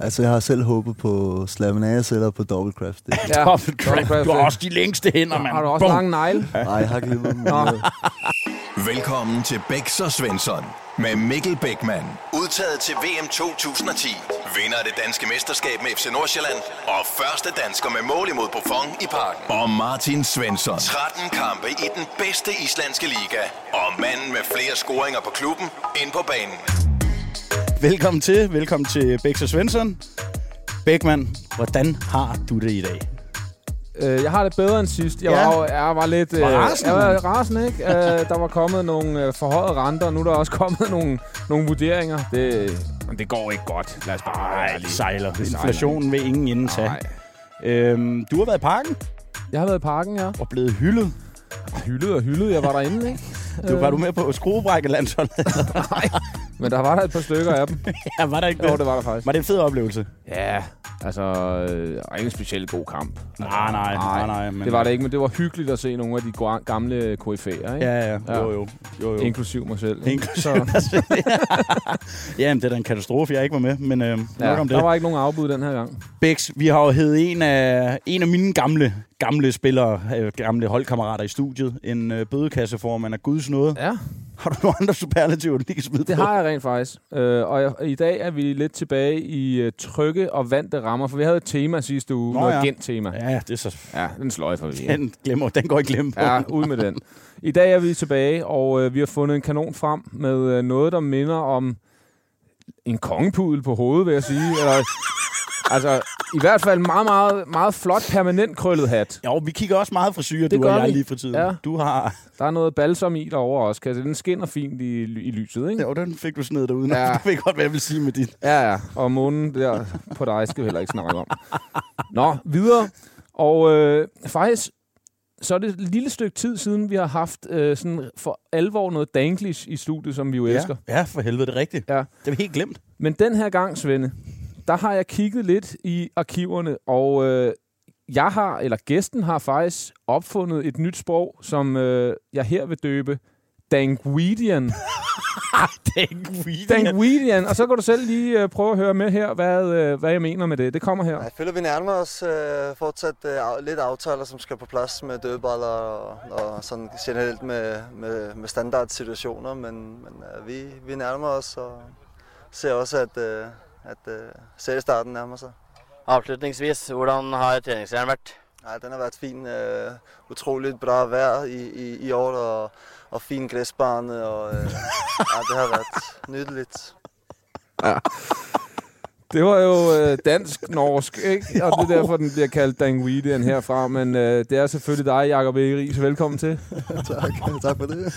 Altså, jeg har selv håbet på Slavenase eller på Double Craft. Det. Ja, Dobbelt crap. Double Du har også de længste hænder, mand. Har du også Bum. lange negle? Nej, jeg har glippet dem. Velkommen til Bæks og Svensson med Mikkel Bækman. Udtaget til VM 2010. Vinder af det danske mesterskab med FC Nordsjælland. Og første dansker med mål imod Buffon i parken. Og Martin Svensson. 13 kampe i den bedste islandske liga. Og manden med flere scoringer på klubben ind på banen. Velkommen til. Velkommen til Bæks og Svensson. Bækman, hvordan har du det i dag? Øh, jeg har det bedre end sidst. Jeg, Ja. var, jo- jeg var lidt... øh, rasende. Jeg var rasende, ikke? Øh, der var kommet nogle øh, forhøjede renter, og nu er der også kommet nogle, nogle vurderinger. Det, men det går ikke godt. Lad os bare Nej, det sejler. Det Inflationen vil ingen inden tage. Øhm, du har været i parken Jeg har været i parken, ja. og blevet hyldet. Hyldet og hyldet. Jeg var derinde, ikke? Du, var du med på skruebrækkelandsholdet? Nej, men der var der et par stykker af dem. ja, var der ikke Jo, det? det var der faktisk. Var det en fed oplevelse? Ja, altså... Øh, ikke en specielt god kamp. Nej, nej, nej, nej. Men Det var det ikke, men det var hyggeligt at se nogle af de gamle KF'er, ikke? Ja, ja. Ja. Jo, jo. jo, jo. Inklusiv mig selv. Inklusiv Så, ja, men det er da en katastrofe, jeg ikke var med, men øh, nok ja, om det. der var ikke nogen afbud den her gang. Bæks, vi har jo heddet en af, en af mine gamle, gamle spillere, øh, gamle holdkammerater i studiet, en øh, bødekasseformand af Guds nåde. Ja, Har du nogle andre superlativer, du lige kan smide det på? har jeg rent faktisk. Øh, og jeg, i dag er vi lidt tilbage i øh, trygge og vante rammer, for vi havde et tema sidste uge, Nå, noget ja. gent-tema. Ja, det er så... Ja, den sløjfer vi. Den, glemmer, den går ikke glemme på. Ja, ud med den. I dag er vi tilbage, og øh, vi har fundet en kanon frem med øh, noget, der minder om en kongepudel på hovedet, vil jeg sige. Eller, altså, i hvert fald meget, meget, meget flot, permanent krøllet hat. Jo, vi kigger også meget frisyrer, Det du og jeg vi. lige for tiden. Ja. Du har... Der er noget balsam i derovre også. Kan jeg se. Den skinner fint i, i lyset, ikke? Jo, den fik du sned derude. Ja. Ja. Det ved godt, hvad jeg vil sige med dit. Ja, ja. Og månen der på dig skal vi heller ikke snakke om. Nå, videre. Og øh, faktisk, så er det et lille stykke tid siden, vi har haft øh, sådan for alvor noget danglish i studiet, som vi jo elsker. Ja, ja, for helvede, det er rigtigt. Ja. Det vi helt glemt. Men den her gang, Svende, der har jeg kigget lidt i arkiverne, og øh, jeg har, eller gæsten har faktisk opfundet et nyt sprog, som øh, jeg her vil døbe Dangweedian. Dangweedian. Dangweedian. Og så kan du selv lige øh, prøve at høre med her, hvad, øh, hvad jeg mener med det. Det kommer her. Jeg føler, vi nærmer os øh, fortsat øh, lidt aftaler, som skal på plads med dødballer og, og sådan generelt med, med, med standardsituationer, men, men øh, vi, vi nærmer os og ser også, at, øh, at øh, seriestarten nærmer sig. Avslutningsvis, hvordan har treningsleiren vært? Nej, den har været fin. Øh, utroligt bra vejr i, i, i år og, og fin græsbane. Og, øh, ja, det har været nydeligt. Det var jo øh, dansk-norsk, ikke? Og det er derfor, den bliver kaldt Dangweedian herfra. Men øh, det er selvfølgelig dig, Jacob Egeris. Velkommen til. tak, tak for det.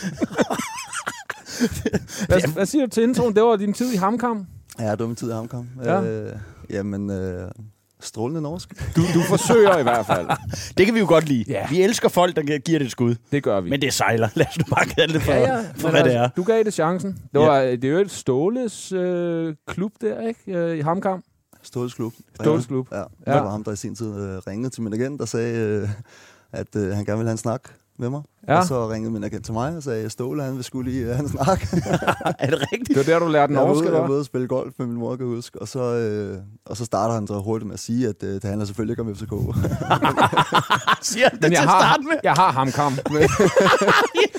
Hvad, hvad siger du til introen? Det var din tid i Hamkam. Ja, dumme tid i Hamkom. Ja. Øh, jamen, øh, strålende norsk. Du, du forsøger i hvert fald. Det kan vi jo godt lide. Ja. Vi elsker folk, der giver det et skud. Det gør vi. Men det sejler. Lad os nu bare kalde det for, ja, ja. for hvad det altså, er. Du gav det chancen. Det, var, det er jo et Ståles øh, klub der, ikke? Øh, I Hamkam. Ståles klub. Ståles klub. Ja, Ja. ja. det var ham, der i sin tid øh, ringede til min agent og sagde, øh, at øh, han gerne ville have en snak med mig. Ja. Og så ringede min agent til mig og sagde, Ståle, han vil skulle lige have en snak. er det rigtigt? Det var der, du lærte norsk, eller jeg var og spille golf med min mor, kan huske. Og så, øh, og så starter han så hurtigt med at sige, at øh, det handler selvfølgelig ikke om FCK. Siger han det Men til jeg at har, starte med? jeg har Hamkam.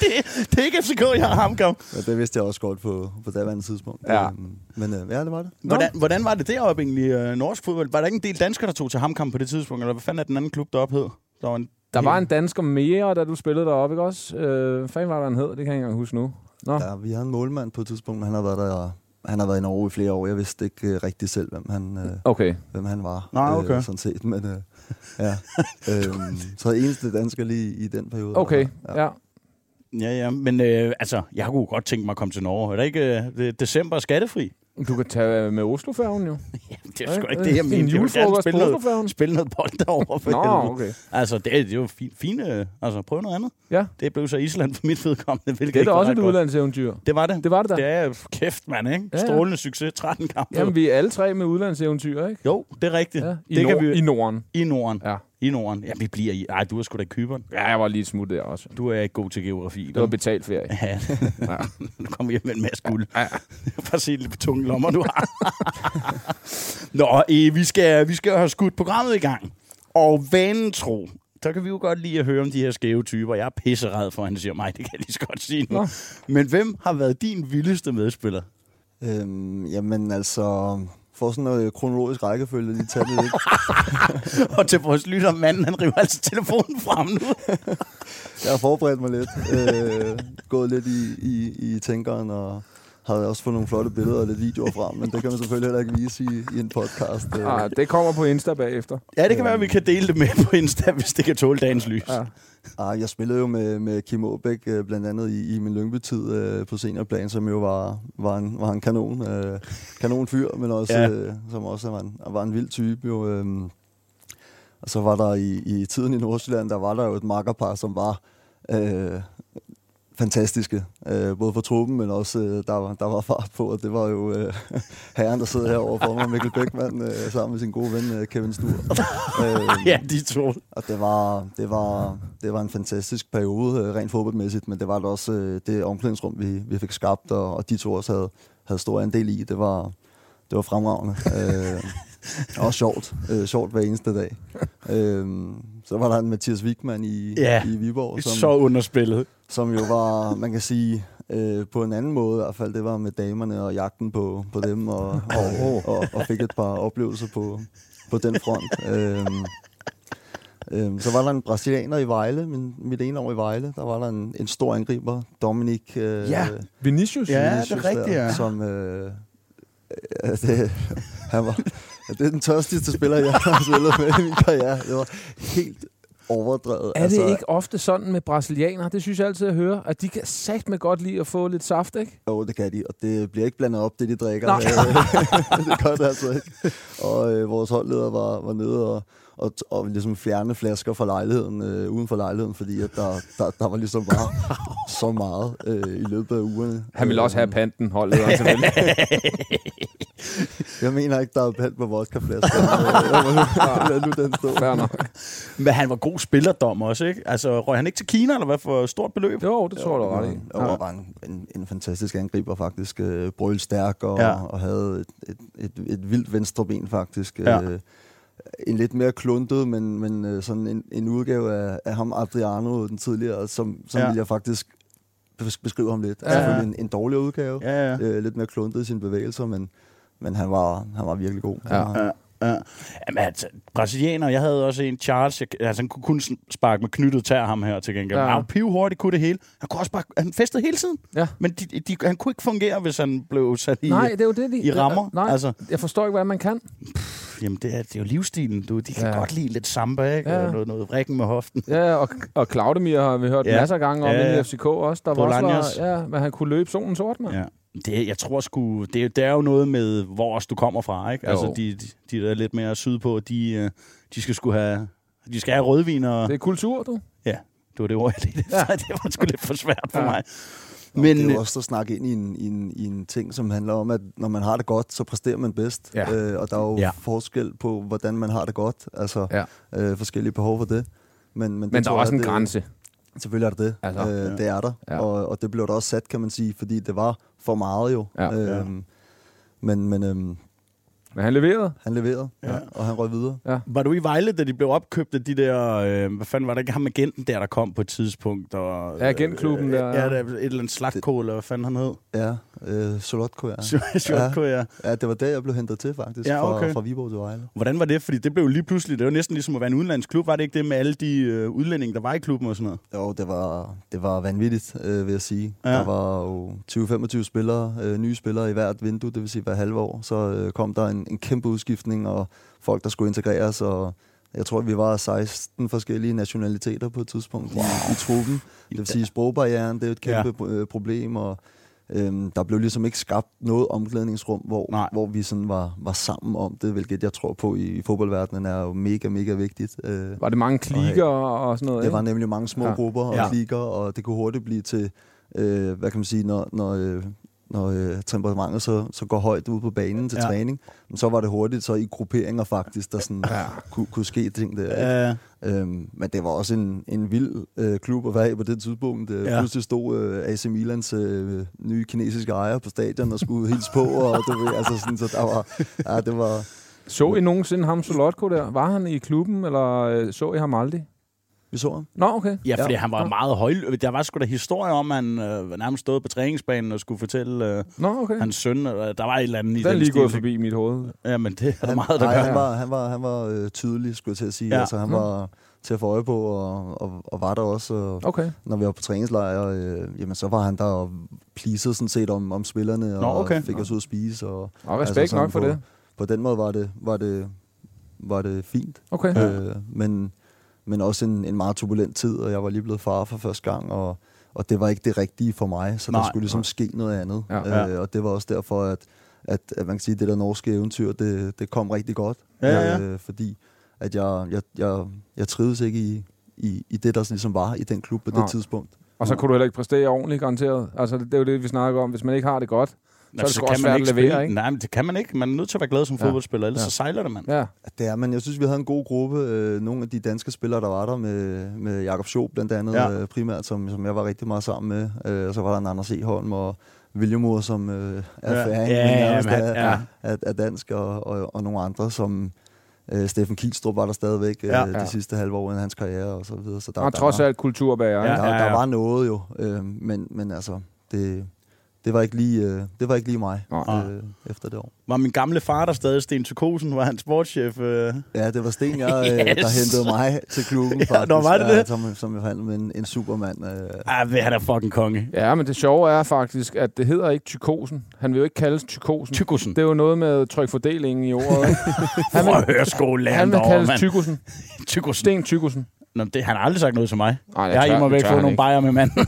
det, det er ikke FCK, jeg har hamkom. og det vidste jeg også godt på, på daværende tidspunkt. Ja. Øhm, men øh, ja, det var det. Hvordan, hvordan var det deroppe egentlig, øh, norsk fodbold? Var der ikke en del danskere, der tog til Hamkamp på det tidspunkt? Eller hvad fanden er den anden klub deroppe hed? Der var en, Der var en dansker mere, da du spillede deroppe, ikke også? Øh, fanden var der, han hed? Det kan jeg ikke engang huske nu. Nå. Ja, vi havde en målmand på et tidspunkt, han har været der... Han har været i Norge i flere år. Jeg vidste ikke øh, rigtig selv, hvem han, øh, Okay. hvem han var. Nej, okay. Øh, sådan set, men øh, ja. øhm, så eneste dansker lige i den periode. Okay, Ja. ja. Ja, ja, men øh, altså, jeg kunne godt tænke mig at komme til Norge. Er det ikke øh, er december er skattefri? Du kan tage med Oslofærgen jo. Ja, det er sgu ikke det, jeg en vil gerne julefrokost spille på noget, Oslofærgen. spille noget bold derovre. For Nå, okay. Altså, det er, det er jo fint. Fine, øh, altså, prøv noget andet. Ja, Det blev så Island for mit vedkommende, hvilket det er da også et udlandseventyr. Det var det. Det var det da. Det er kæft, mand, ikke? Ja, ja. Strålende succes. 13 kampe. Jamen, vi er alle tre med udlandseventyr, ikke? Jo, det er rigtigt. Ja, i, det Nord- kan vi I Norden. i Norden. Ja. I Norden? Ja, vi bliver i... Ej, du er sgu da i Kyberen. Ja, jeg var lige smut der også. Du er ikke god til geografi. Det var betalt ferie. Ja, Ja. nu kommer hjem med en masse guld. Ja. Bare se lidt på tunge lommer, du har. Nå, øh, vi, skal, vi skal have skudt programmet i gang. Og vanen tro, så kan vi jo godt lide at høre om de her skæve typer. Jeg er pisserad for, at han siger mig, det kan jeg lige så godt sige nu. Nå. Men hvem har været din vildeste medspiller? Øhm, jamen altså, for sådan noget kronologisk rækkefølge, lige tage det lidt. Og til vores lytter, manden, han river altså telefonen frem nu. Jeg har forberedt mig lidt, øh, gået lidt i, i, i tænkeren, og har også fået nogle flotte billeder og lidt videoer frem, men det kan man selvfølgelig heller ikke vise i, i en podcast. Øh. Ah, det kommer på Insta bagefter. Ja, det kan være, at vi kan dele det med på Insta, hvis det kan tåle dagens lys. Ja. Ah, jeg spillede jo med, med Kim Aabæk, øh, blandt andet i, i min Lyngby-tid øh, på seniorplan, som jo var, var, en, var en kanon, øh, kanon fyr, men også, ja. øh, som også var en, var en vild type. Jo, øh. Og så var der i, i tiden i Nordsjælland, der var der jo et makkerpar, som var øh, fantastiske. Øh, både for truppen, men også øh, der, var, der var fart på, og det var jo øh, herren, der sidder herovre for mig, Mikkel Bækman, øh, sammen med sin gode ven øh, Kevin Stur. øh, Ja, de to. og det var, det var, det var en fantastisk periode, øh, rent fodboldmæssigt, men det var da også øh, det omklædningsrum, vi, vi fik skabt, og, og de to også havde, havde stor andel i. Det var, det var fremragende. øh, og sjovt. Øh, sjovt hver eneste dag. øh, så var der en Mathias Wigman i, Ja, i Viborg, som, Så underspillet. Som jo var, man kan sige, øh, på en anden måde i hvert fald, det var med damerne og jagten på, på dem, og, og, og, og fik et par oplevelser på, på den front. Øhm, øhm, så var der en brasilianer i Vejle, min, mit ene år i Vejle, der var der en, en stor angriber, Dominik øh, Ja. Vinicius? Ja. det er Vinicius rigtigt, ja. Som, øh, øh, det, han var, det er den tørstigste spiller, jeg har spillet med i min karriere. Det var helt overdrevet. Er det ikke ofte sådan med brasilianere? Det synes jeg altid at høre, at de kan sagt med godt lide at få lidt saft, ikke? Jo, det kan de, og det bliver ikke blandet op, det de drikker. Det gør det altså ikke. Og øh, vores holdleder var, var nede og, og, og ligesom fjerne flasker fra lejligheden, øh, uden for lejligheden, fordi at der, der, der var ligesom bare så meget øh, i løbet af ugerne. Han vil også have panten, holdet og selvfølgelig. Jeg mener ikke, der er pant på vodkaflasker. øh, Lad nu den stå. Fair nok. Men han var god spillerdom også, ikke? Altså, røg han ikke til Kina, eller hvad for stort beløb? Jo, det tror jeg, du ret i. Var en, en, en fantastisk angriber faktisk. Øh, brølstærk og, ja. og havde et, et, et, et vildt venstre ben faktisk. Ja. Øh, en lidt mere kluntet, men, men øh, sådan en, en udgave af, af ham Adriano, den tidligere, som, som Ja. ja. vil jeg faktisk bes- beskrive ham lidt. Ja. Ja. Selvfølgelig en, en dårlig udgave. Ja, ja. Øh, lidt mere kluntet i sine bevægelser, men, men han, var, han var virkelig god. Ja. Ja. Ja. Jamen, altså, brasilianer, jeg havde også en Charles, jeg, altså, han kunne kun sparke med knyttet tær ham her til gengæld. Ja. Ja. Han var pivhurtigt, kunne det hele. Han kunne også bare, han festede hele tiden. Ja. Men de, de, han kunne ikke fungere, hvis han blev sat i, Nej, det er jo det, de... i rammer. Nej, Altså, jeg forstår ikke, hvad man kan. Jamen, det er, det er jo livsstilen. Du. De kan Ja. godt lide lidt samba, ikke? Ja. Ja. Noget, noget vrikken med hoften. Ja, og, og Claudemir har vi hørt ja. Masser af gange om Ja, i FCK også. Der var også ja, men han kunne løbe solen sort, mand. Ja. Det, jeg tror sgu, det, er- det er jo noget med, hvor også du kommer fra, ikke? Jo. Altså, de, de, de der er lidt mere sydpå, de, øh, de skal sgu have, de skal have rødvin og... Det er kultur, du. Ja, det var det ord, jeg lige Ja. Det var sgu lidt for svært for ja. mig. Men, Men, det er øh, jo også at snakke ind i en, i, en, i en ting, som handler om, at når man har det godt, så præsterer man bedst. Ja. Øh, og der er jo Ja. ja. forskel på, hvordan man har det godt. Altså Ja. øh, forskellige behov for det. Men, men, det Men der er også jeg, en det, grænse. Selvfølgelig er der det. Altså, øh, ja. Det er der. Ja. Ja. Og, og det blev der også sat, kan man sige, fordi det var for meget jo. Ja. Øhm, Men, men øhm, Men han leverede. han leverede, Ja. ja. og han røg videre. var du i Vejle, da de blev opkøbt af de der... Øh, hvad fanden var det ikke ham agenten der, der kom på et tidspunkt? Og, Ja, agentklubben der, Ja, ja. ja der, et eller andet slatkål, eller hvad fanden han hed. Ja, øh, Solotko, ja. Sjotko, ja. ja. det var der, jeg blev hentet til faktisk, Ja, okay. fra, fra Viborg til Vejle. Hvordan var det? Fordi det blev jo lige pludselig, det var næsten ligesom at være en udenlandsklub. Var det ikke det med alle de øh, udlændinge, der var i klubben og sådan noget? Jo, det var, det var vanvittigt, øh, vil jeg sige. Ja. Ja. Der var jo 20-25 spillere, øh, nye spillere i hvert vindue, det vil sige hver halve år. Så øh, kom der en, en kæmpe udskiftning, og folk, der skulle integreres, og jeg tror, vi var 16 forskellige nationaliteter på et tidspunkt wow. i, i truppen. Det vil sige, sprogbarrieren, det er et kæmpe ja. problem, og øhm, der blev ligesom ikke skabt noget omklædningsrum, hvor, Nej. hvor vi sådan var, var sammen om det, hvilket jeg tror på i, i fodboldverdenen er jo mega, mega vigtigt. Øh, Var det mange klikker og sådan noget? det ikke? var nemlig mange små Ja. grupper og Ja. ja. klikker, og det kunne hurtigt blive til, øh, hvad kan man sige, når, når øh, når øh, temperamentet så, så går højt ude på banen til Ja. træning, men så var det hurtigt så i grupperinger faktisk, der sådan Ja. kunne, kunne ske ting der. ikke? Ja. Øhm, men det var også en, en vild øh, klub at være i på det tidspunkt. Øh, Ja. ja. Pludselig stod øh, AC Milans øh, nye kinesiske ejer på stadion og skulle hilse på, og du ved, altså sådan, så der var, ja, det var, Så I nogensinde ham Solotko der? Var han i klubben, eller øh, så I ham aldrig? Vi så ham. Nå, okay. Ja, fordi Ja. han var meget høj. Der var sgu da historie om, at han øh, nærmest stod på træningsbanen og skulle fortælle øh, Nå, okay. hans søn, øh, der var et eller andet i Den den lige stil, gået forbi mit hoved. Ja, men det er Han, meget, der nej, gør. han var, han var, han var øh, tydelig, skulle jeg til at sige. Ja. Altså, han Nå. var til at få øje på, og, og, og var der også. Og, Okay. når vi var på træningslejr, øh, jamen, så var han der og pleasede sådan set om, om spillerne, og Nå, okay. fik os ud at spise. Og, Og respekt Altså, nok for på- det. på den måde var det, var det, var det fint. Okay. Øh, men, men også en, en meget turbulent tid, og jeg var lige blevet far for første gang, og, og det var ikke det rigtige for mig, så Nej, der skulle ligesom nej. ske noget andet. Ja. Øh, og det var også derfor, at, at, at man kan sige, at det der norske eventyr, det, det kom rigtig godt. Ja, ja, ja. Øh, fordi at jeg, jeg, jeg, jeg trivedes ikke i, i, i det, der ligesom var i den klub på det Nej. tidspunkt. Og så kunne du heller ikke præstere ordentligt, garanteret. Altså, det, det er jo det, vi snakker om. Hvis man ikke har det godt, Er det sgu kan man at levere, spille. ikke? Nej, men det kan man ikke. Man er nødt til at være glad som Ja. fodboldspiller, ellers Ja. så sejler det, mand. ja. Det er, men jeg synes, vi havde en god gruppe. Øh, nogle af de danske spillere, der var der med, med Jakob Schob blandt andet, Ja. ja. øh, primært, som, som jeg var rigtig meget sammen med. Øh, og så var der en Anders Eholm og Williamur, som øh, er Ja. ja. fan Ja, ja, nærmest af, ja. af, af dansk, og, og, og nogle andre, som øh, Steffen Kielstrup var der stadigvæk øh, Ja. de Ja. sidste halve år i hans karriere og så videre. Så der, Og der, trods var, alt kulturbærer, Ja, ikke? der, ja, ja. der var noget jo, øh, men, men altså, det, det, var ikke lige, øh, det var ikke lige mig Nej. øh, efter det år. Var min gamle far der stadig, Sten Tykosen, var han sportschef? Øh. Ja, det var Sten, jeg, yes. Yes. der hentede mig til klubben, Ja, faktisk. nå, var det ja, det? Som, som jeg forhandlede med en, en supermand. Øh, Ah, han er fucking konge. Ja, men det sjove er faktisk, at det hedder ikke tykosen. Han vil jo ikke kaldes tykosen. Tykosen. Det er jo noget med trykfordelingen i ordet. han vil, høre skolelæren han vil kaldes mand. tykosen. Tykosen. Sten tykosen. Nå, det, han har aldrig sagt noget til mig. Ej, Jeg har tør- i mig væk fået han nogle bajer med manden.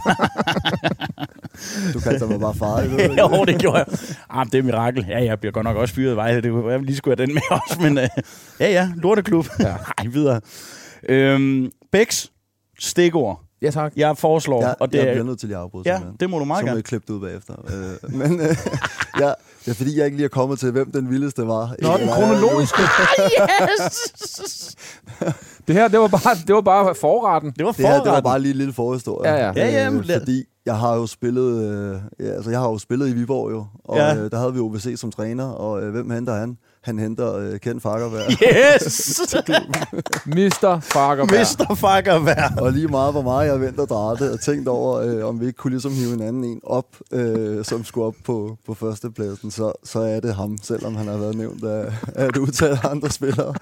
Du kaldte mig bare far. jo, det gjorde jeg. Ah, det er mirakel. Ja, jeg bliver godt nok også fyret i Vejle. Det kunne vi lige skulle have den med os. Men øh, ja, ja, lorteklub. Ja. Ej, videre. Øhm, Bæks stikord. Ja, tak. Jeg foreslår, Ja, og det jeg er... bliver nødt til at afbryde. Ja, simpelthen. det må du meget Så må gerne. jeg klippe det ud bagefter. Øh, men øh, ja, det er fordi, jeg ikke lige er kommet til, hvem den vildeste var. Nå, den kronologiske. yes! Det her, det var bare, det var bare forretten. Det var Det her, det var forretten. bare lige en lille forhistorie. Ja, ja. Ja, ja, men Øh, fordi jeg har jo spillet, øh, ja, altså jeg har jo spillet i Viborg jo, og Ja. ja. øh, der havde vi OVC som træner, og øh, hvem henter han? Han henter øh, Ken Fakkerberg. Yes! Mr. Farkerberg. Mr. Fakkerberg. Og lige meget, hvor meget jeg vendt og drejet og tænkt over, øh, om vi ikke kunne ligesom hive en anden en op, øh, som skulle op på, på førstepladsen, så, så er det ham, selvom han har været nævnt af, af et utal af andre spillere.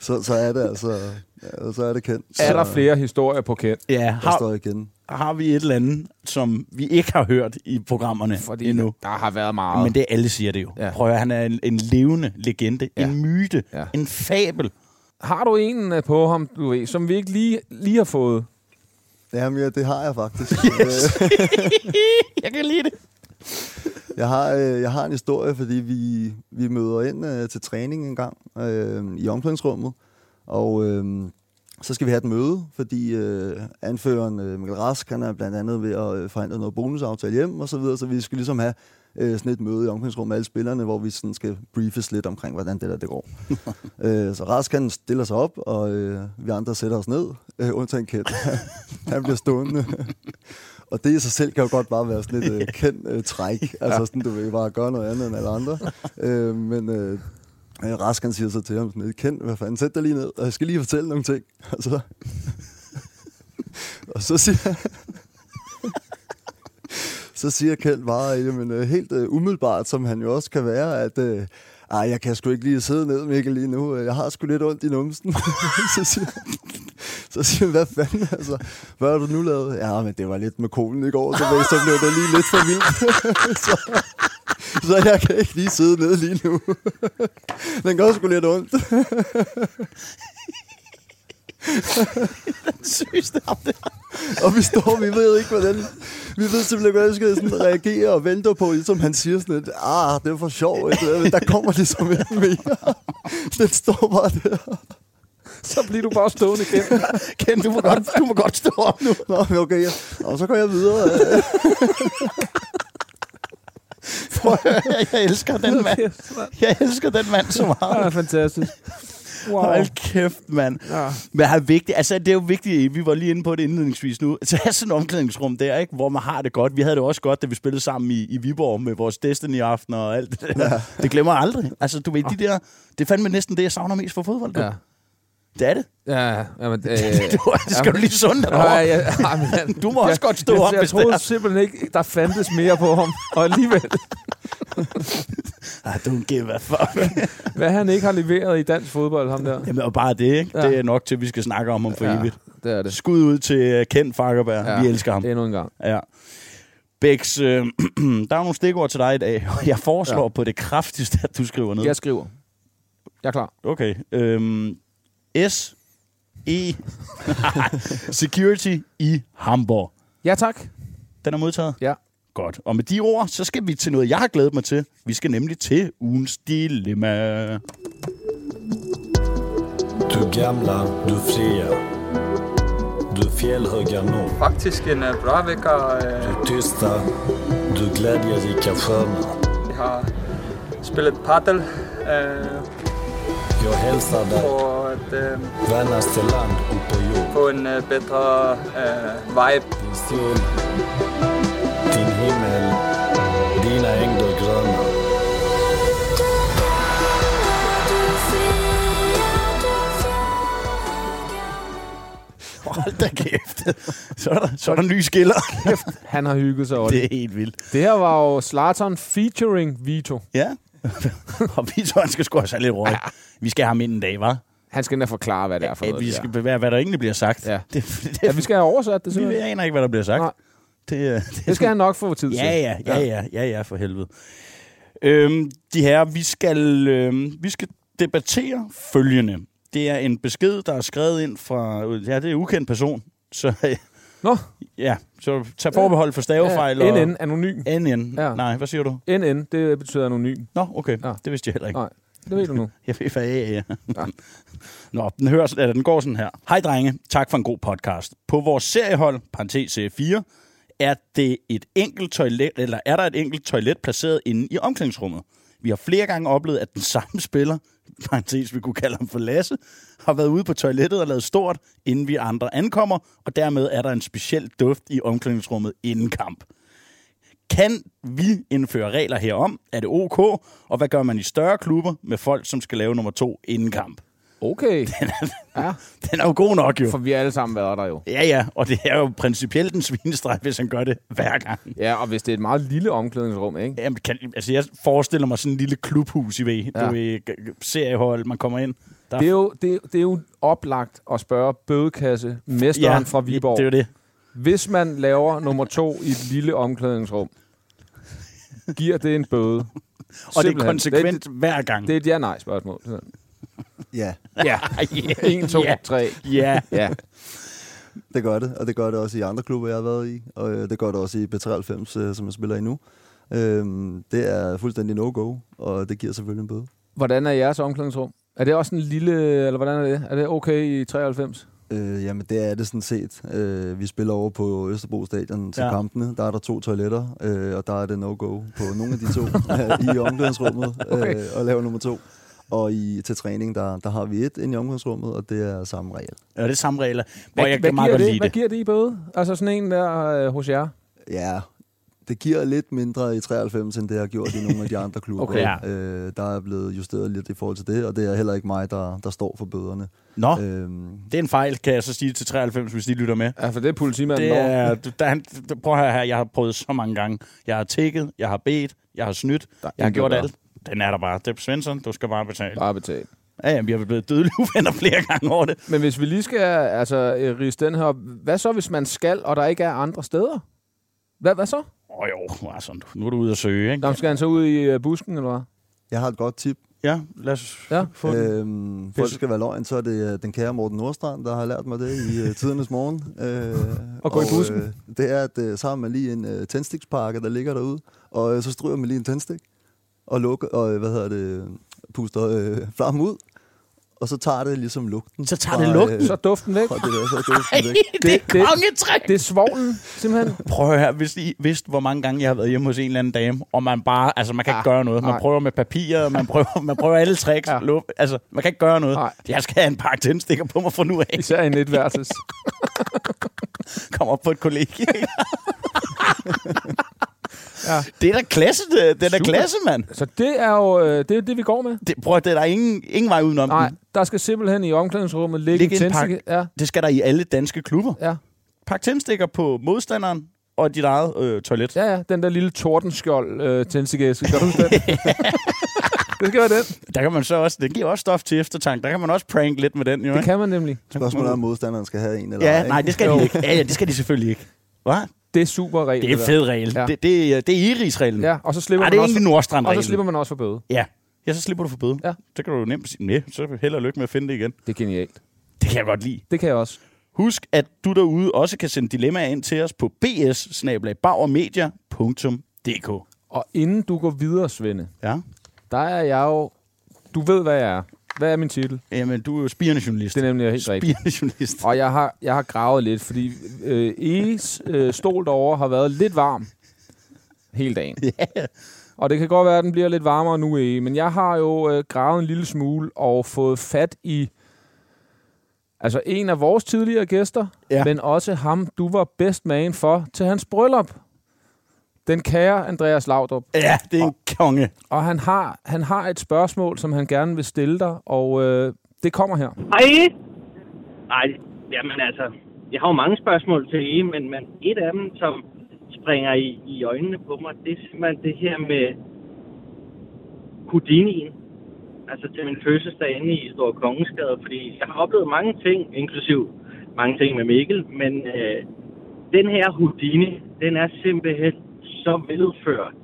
Så, så er det altså, ja, så er det kendt. Er der så, flere historier på kendt? Ja, Der har, står igen. Har vi et eller andet, som vi ikke har hørt i programmerne Fordi endnu? der har været meget. Men det alle siger det jo. Ja. Prøv at han er en, en levende legende, Ja. en myte, Ja. ja. en fabel. Har du en øh, på ham, du ved, som vi ikke lige, lige har fået? Jamen ja, det har jeg faktisk. Yes. Øh, Jeg kan lide det. Jeg har, øh, jeg har en historie, fordi vi, vi møder ind øh, til træning en gang øh, i omklædningsrummet, og øh, så skal vi have et møde, fordi øh, anføreren øh, Mikkel Rask, han er blandt andet ved at øh, forhandle noget bonusaftale hjem og så videre, så vi skal ligesom have øh, sådan et møde i omklædningsrummet med alle spillerne, hvor vi sådan skal briefes lidt omkring, hvordan det der det går. øh, så Rask han stiller sig op, og øh, vi andre sætter os ned, øh, undtagen Kjeld. han bliver stående. Og det i sig selv kan jo godt bare være sådan et øh, kendt øh, træk. Altså sådan, du vil bare gøre noget andet end alle andre. øh, men øh, øh, Rask han siger så til ham sådan lidt, kendt, hvad fanden, sæt dig lige ned, og jeg skal lige fortælle nogle ting. Og så, og så siger så siger Kjeld bare, jamen, øh, helt øh, umiddelbart, som han jo også kan være, at øh, ej, jeg kan sgu ikke lige sidde ned, Mikkel, lige nu. Jeg har sgu lidt ondt i numsen. så siger så siger han, hvad fanden, altså, hvad har du nu lavet? Ja, men det var lidt med kolen i går, så, så blev det lige lidt for vildt. så, så jeg kan ikke lige sidde ned lige nu. Den gør sgu lidt ondt. Sygeste ham der. Og vi står, vi ved ikke, hvordan... Vi ved simpelthen hvordan vi skal sådan reagere og vente på, som han siger sådan lidt, ah, det er for sjovt, der kommer ligesom ikke mere. Den står bare der. Så bliver du bare stående igen. Ken, du må godt, du må godt stå op nu. Nå, okay, og så går jeg videre. Prøv at høre, jeg elsker den mand. Jeg elsker den mand så Det meget. er fantastisk. Wow. Hold kæft, mand. Ja. Men det er vigtigt, altså det er jo vigtigt, vi var lige inde på det indledningsvis nu, at have sådan et omklædningsrum der, ikke, hvor man har det godt. Vi havde det også godt, da vi spillede sammen i, i Viborg med vores Destiny-aftener og alt det der. Ja. Det glemmer jeg aldrig. Altså, du ved, de der, det er fandme næsten det, jeg savner mest for fodbold. Du. Ja. Det er det. Ja, jamen, øh, Du, det skal du lige sunde dig Ja, over. ja, ja, men, Du må også godt stå jeg, op, Jeg, jeg troede det er. simpelthen ikke, der fandtes mere på ham. Og alligevel, I don't give a fuck. hvad han ikke har leveret i dansk fodbold, ham der. Jamen, og bare det, ikke? Ja. Det er nok til, at vi skal snakke om ham for Ja, evigt. det er det. Skud ud til uh, Ken Fakkerberg. Ja. Vi elsker ham. Endnu en gang. Ja. Bex, øh, der er nogle stikord til dig i dag, og jeg foreslår ja. Ja. på det kraftigste, at du skriver ned. Jeg skriver. Jeg er klar. Okay. Øhm, S. E. Security i Hamburg. Ja, tak. Den er modtaget? Ja. Godt. Og med de ord, så skal vi til noget, jeg har glædet mig til. Vi skal nemlig til ugens dilemma. Du gamla, du fria. Du fjällhöga nord. Faktisk en uh, bra vecka. Uh, Du tysta, du glädjerika sköna. vi har spillet paddel uh, Jag hälsar dig, for at uh, vännaste land upp på jord. få en uh, bedre uh, vibe. Din sol, din himmel, dina ängder gröna. Hold da kæft. Så er der, så er der ny skiller. Han har hygget sig over Det det. er helt vildt. Det her var jo Zlatan featuring Vito. Ja. og vi tror, han skal sgu også have lidt råd. Vi skal have ham ind en dag, hva'? Han skal endda forklare, hvad det er for At noget. vi det skal der. være, hvad der egentlig bliver sagt. Ja. Det, det, Ja, vi skal have oversat det vi simpelthen. aner ikke, hvad der bliver sagt. Nej. Det, øh, det, Det skal han nok få tid til. Ja, ja, ja, ja, ja, ja, for helvede. Øhm, de her, vi skal, øhm, vi skal debattere følgende. Det er en besked, der er skrevet ind fra, ja, det er en ukendt person. Så Nå, ja, så tag forbehold for stavefejl. ja, NN, anonym. NN. Ja. Nej, hvad siger du? NN, det betyder anonym. Nå, okay. Ja. Det vidste jeg heller ikke. Nej, det ved du nu. Jeg ved, hvad ja. er. Ja. Nå, den, hører, eller, den går sådan her. Hej drenge, tak for en god podcast. På vores seriehold, parentes serie 4, er, det et enkelt toilet, eller er der et enkelt toilet placeret inde i omklædningsrummet. Vi har flere gange oplevet, at den samme spiller, parentes vi kunne kalde ham for Lasse, har været ude på toilettet og lavet stort, inden vi andre ankommer, og dermed er der en speciel duft i omklædningsrummet inden kamp. Kan vi indføre regler herom? Er det ok? Og hvad gør man i større klubber med folk, som skal lave nummer to inden kamp? Okay. Ja, Den er jo god nok jo. for vi har alle sammen været der jo. Ja, ja, og det er jo principielt en svinestreg, hvis han gør det hver gang. Ja, og hvis det er et meget lille omklædningsrum, ikke? Jamen, kan, altså, jeg forestiller mig sådan en lille klubhus, I ved. Ja. Ja. Du ved, seriehold, man kommer ind. Der Det er jo, det, er- det er jo oplagt at spørge bødekasse, mesteren fra Viborg. det er jo det. Hvis man laver nummer to i et lille omklædningsrum, giver det en bøde. Og det er Simpelthen. konsekvent Det, hver gang. det er et ja-nej-spørgsmål. Ja, Ja. 1, 2, Ja. 3. Ja. Ja. det gør det, og det gør det også i andre klubber, jeg har været i, og øh, det gør det også i B93, øh, som jeg spiller i nu. Øhm, det er fuldstændig no-go, og det giver selvfølgelig en bøde. Hvordan er jeres omklædningsrum? Er det også en lille, eller hvordan er det? Er det okay i 93? Øh, jamen, det er det sådan set. Øh, vi spiller over på Østerbro Stadion til Ja. kampene. Der er der to toiletter, øh, og der er det no-go på nogle af de to øh, i omklædningsrummet Okay. øh, og lave nummer to. Og i, til træning, der, der har vi et ind i omklædningsrummet, og det er samme regel. Ja, det er samme regler. Hvor Hvad, jeg hvad, kan giver det, hvad det. giver det i bøde? Altså sådan en der øh, hos jer? Ja, det giver lidt mindre i 93, end det har gjort i nogle af de andre klubber. Okay. Ja. øh, der er blevet justeret lidt i forhold til det, og det er heller ikke mig, der, der står for bøderne. Nå, Øhm, det er en fejl, kan jeg så sige til 93, hvis de lytter med. Ja, for det er politimanden Det er, der, er- prøv at høre her, jeg har prøvet så mange gange. Jeg har tækket, jeg har bedt, jeg har snydt, Der er jeg har gjort alt. Den er der bare. Det er Svensson, du skal bare betale. Bare betalt. Ja, ja, vi har blevet dødelige uvenner flere gange over det. Men hvis vi lige skal altså, øh, rise den her op, hvad så, hvis man skal, og der ikke er andre steder? Hvad, hvad så? Åh oh, jo, altså, nu er du ude at søge, ikke? Der skal han så ud i øh, busken, eller hvad? jeg har et godt tip. Ja, lad os Ja. få. Øhm, for det skal være løgn, så er det øh, den kære Morten Nordstrand, der har lært mig det i øh, tidernes morgen. Øh, Og gå i bussen. Øh, det er, at øh, så har man lige en øh, tændstikspakke, der ligger derude, og øh, så stryger man lige en tændstik, og lukker, og øh, hvad hedder det, puster øh, flammen ud, og så tager det ligesom lugten. Så tager det lugten? øh, Så er duften væk. det der, så er duften væk. det er Det- det- kongetræk! Det er svoglen, simpelthen. Prøv at høre, hvis I vidste, hvor mange gange jeg har været hjemme hos en eller anden dame, og man bare, altså man kan ikke Ah, gøre noget. Man nej. prøver med papir, man prøver, man prøver alle tricks. Ja. Luft, altså, man kan ikke gøre noget. Nej. Jeg skal have en pakke tændstikker på mig fra nu af. Især i en etværelses. Kom op på et kollegie. Ja. Det er da klasse, det, det er da Super. klasse, mand. Så det er jo øh, det, er det, vi går med. Det, prøv det er der ingen, ingen vej udenom. Nej, den. der skal simpelthen i omklædningsrummet ligge Ligge en en pakke. tændstik. Ja, Det skal der i alle danske klubber. ja. Pak tændstikker på modstanderen og dit eget øh, toilet. Ja, ja, den der lille tordenskjold øh, tændstikæske. Kan du huske den? det skal være den. Der kan man så også, det giver også stof til eftertanke. Der kan man også prank lidt med den, jo. Det ikke? kan man nemlig. Spørgsmålet er, om modstanderen skal have en eller Ja, nej, det skal Jo. de ikke. Ja, ja, det skal de selvfølgelig ikke. Hvad? Det er super regel. Det er en fed regel. Ja. Det, det, er- det er Iris-reglen. Ja, og så slipper Nej, man det er også for, Nordstrand-reglen. og så slipper man også for bøde. Ja. ja, så slipper du for bøde. Ja. Så kan du nemt sige, nej, så held og lykke med at finde det igen. Det er genialt. Det kan jeg godt lide. Det kan jeg også. Husk, at du derude også kan sende dilemmaer ind til os på bs Og inden du går videre, Svende, Ja. der er jeg jo... Du ved, hvad jeg er. Hvad er min titel? Jamen, du er jo spirende journalist. Det er nemlig helt rigtigt. Spirende journalist. Og jeg har, jeg har gravet lidt, fordi øh, Eges øh, stol derovre har været lidt varm hele dagen. Ja. Og det kan godt være, at den bliver lidt varmere nu, Ege. Men jeg har jo øh, gravet en lille smule og fået fat i altså en af vores tidligere gæster, Ja. men også ham, du var bedst man for til hans bryllup. Den kære Andreas Laudrup. Ja, det er en konge. Og han har, han har et spørgsmål, som han gerne vil stille dig, og øh, det kommer her. Hej. Nej, jamen altså, jeg har jo mange spørgsmål til I, men, men et af dem, som springer i, i øjnene på mig, det er simpelthen det her med Houdini'en. Altså til min fødselsdag inde i Store Kongensgade, fordi jeg har oplevet mange ting, inklusiv mange ting med Mikkel, men øh, den her Houdini, den er simpelthen så veludført,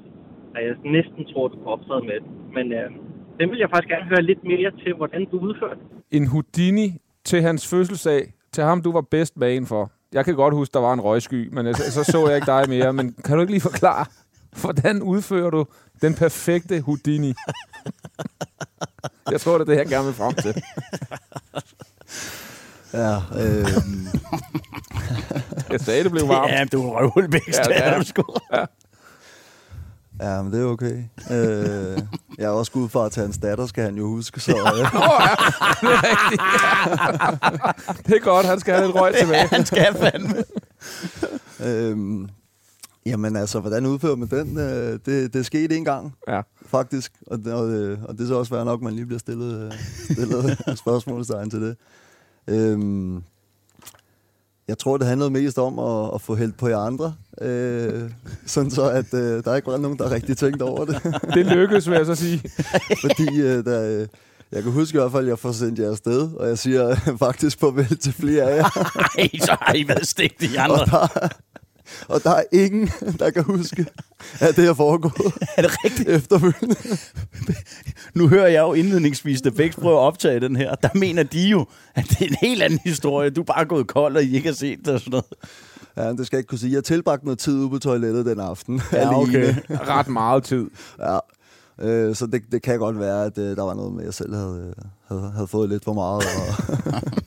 at jeg næsten tror, du kan optræde med den. Men øh, den vil jeg faktisk gerne høre lidt mere til, hvordan du udfører den. En Houdini til hans fødselsdag, til ham du var bedst man for. Jeg kan godt huske, der var en røgsky, men jeg, så så jeg ikke dig mere. Men kan du ikke lige forklare, hvordan udfører du den perfekte Houdini? Jeg tror, det er det, jeg gerne vil frem til. Ja, øh, Jeg sagde, det blev varmt. Ja, du er røvhulbækst. Ja, det er du sgu. ja, men det er okay. Øh, jeg er også gået fra til hans datter, skal han jo huske. Så, øh, ja. Det er rigtigt. Det er godt, han skal have lidt røg tilbage. Han skal fandme. Øhm, jamen altså, hvordan udfører man den? Øh, det, det skete en gang, Ja. faktisk. Og, det- og, øh, og det er så også værd nok, at man lige bliver stillet, øh, stillet spørgsmålstegn til det. Øhm, jeg tror, det handlede mest om at, at få hældt på jer andre. Øh, sådan så, at øh, der ikke var nogen, der rigtig tænkte over det. Det lykkedes, vil jeg så sige. Fordi øh, der, øh, jeg kan huske i hvert fald, at jeg får sendt jer afsted, og jeg siger øh, faktisk farvel til flere af jer. Ej, så har I været stegt i Og andre. der, og der er ingen, der kan huske, at det er foregået Er det rigtigt? efterfølgende. Nu hører jeg jo indledningsvis, da Bæks prøver at optage den her. Der mener de jo, at det er en helt anden historie. Du er bare gået kold, og I ikke har set det og sådan noget. Ja, det skal jeg ikke kunne sige. Jeg tilbragte noget tid ude på toilettet den aften. Ja, okay. alene. Ret meget tid. Ja. Øh, så det, det kan godt være, at øh, der var noget med, at jeg selv havde, havde, havde fået lidt for meget. Og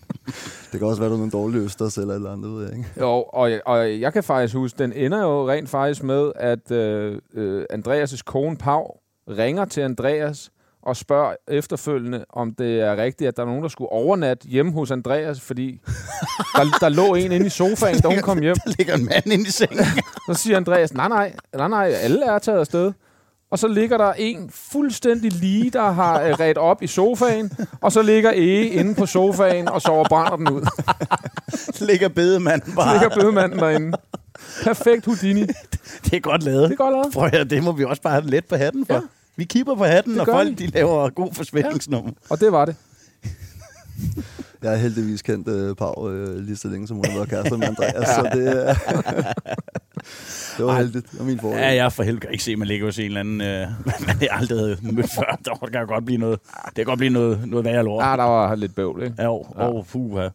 det kan også være, der er nogle dårlige østers eller et eller andet, ved jeg ikke. Jo, og, og jeg kan faktisk huske, den ender jo rent faktisk med, at øh, øh, Andreas' kone Pau ringer til Andreas og spørger efterfølgende, om det er rigtigt, at der er nogen, der skulle overnatte hjemme hos Andreas, fordi der, der lå en inde i sofaen, da hun kom hjem. Der ligger en mand inde i sengen. Så siger Andreas, nej, nej, nej, nej, alle er taget afsted. Og så ligger der en fuldstændig lige, der har øh, ret op i sofaen, og så ligger Ege inde på sofaen og sover brænder den ud. ligger bedemanden bare. ligger bedemanden derinde. Perfekt Houdini. Det er godt lavet. Det er godt lavet. Prøv at det må vi også bare have let på hatten for. Ja. Ja. Vi kipper på hatten, når gør folk de laver god forsvindingsnummer. Og det var det. Jeg har heldigvis kendt øh, Pau øh, lige så længe, som hun har været kærester med Andreas, så det, øh, det var heldigt. Det var min fordel. Ja, jeg for helvede kan ikke se, at man ligger hos en eller anden, øh, man har aldrig havde mødt før. Der kan godt blive noget, det kan godt blive noget, noget værre lort. Ja, der var lidt bøvl, ikke? Ja, og, og puha.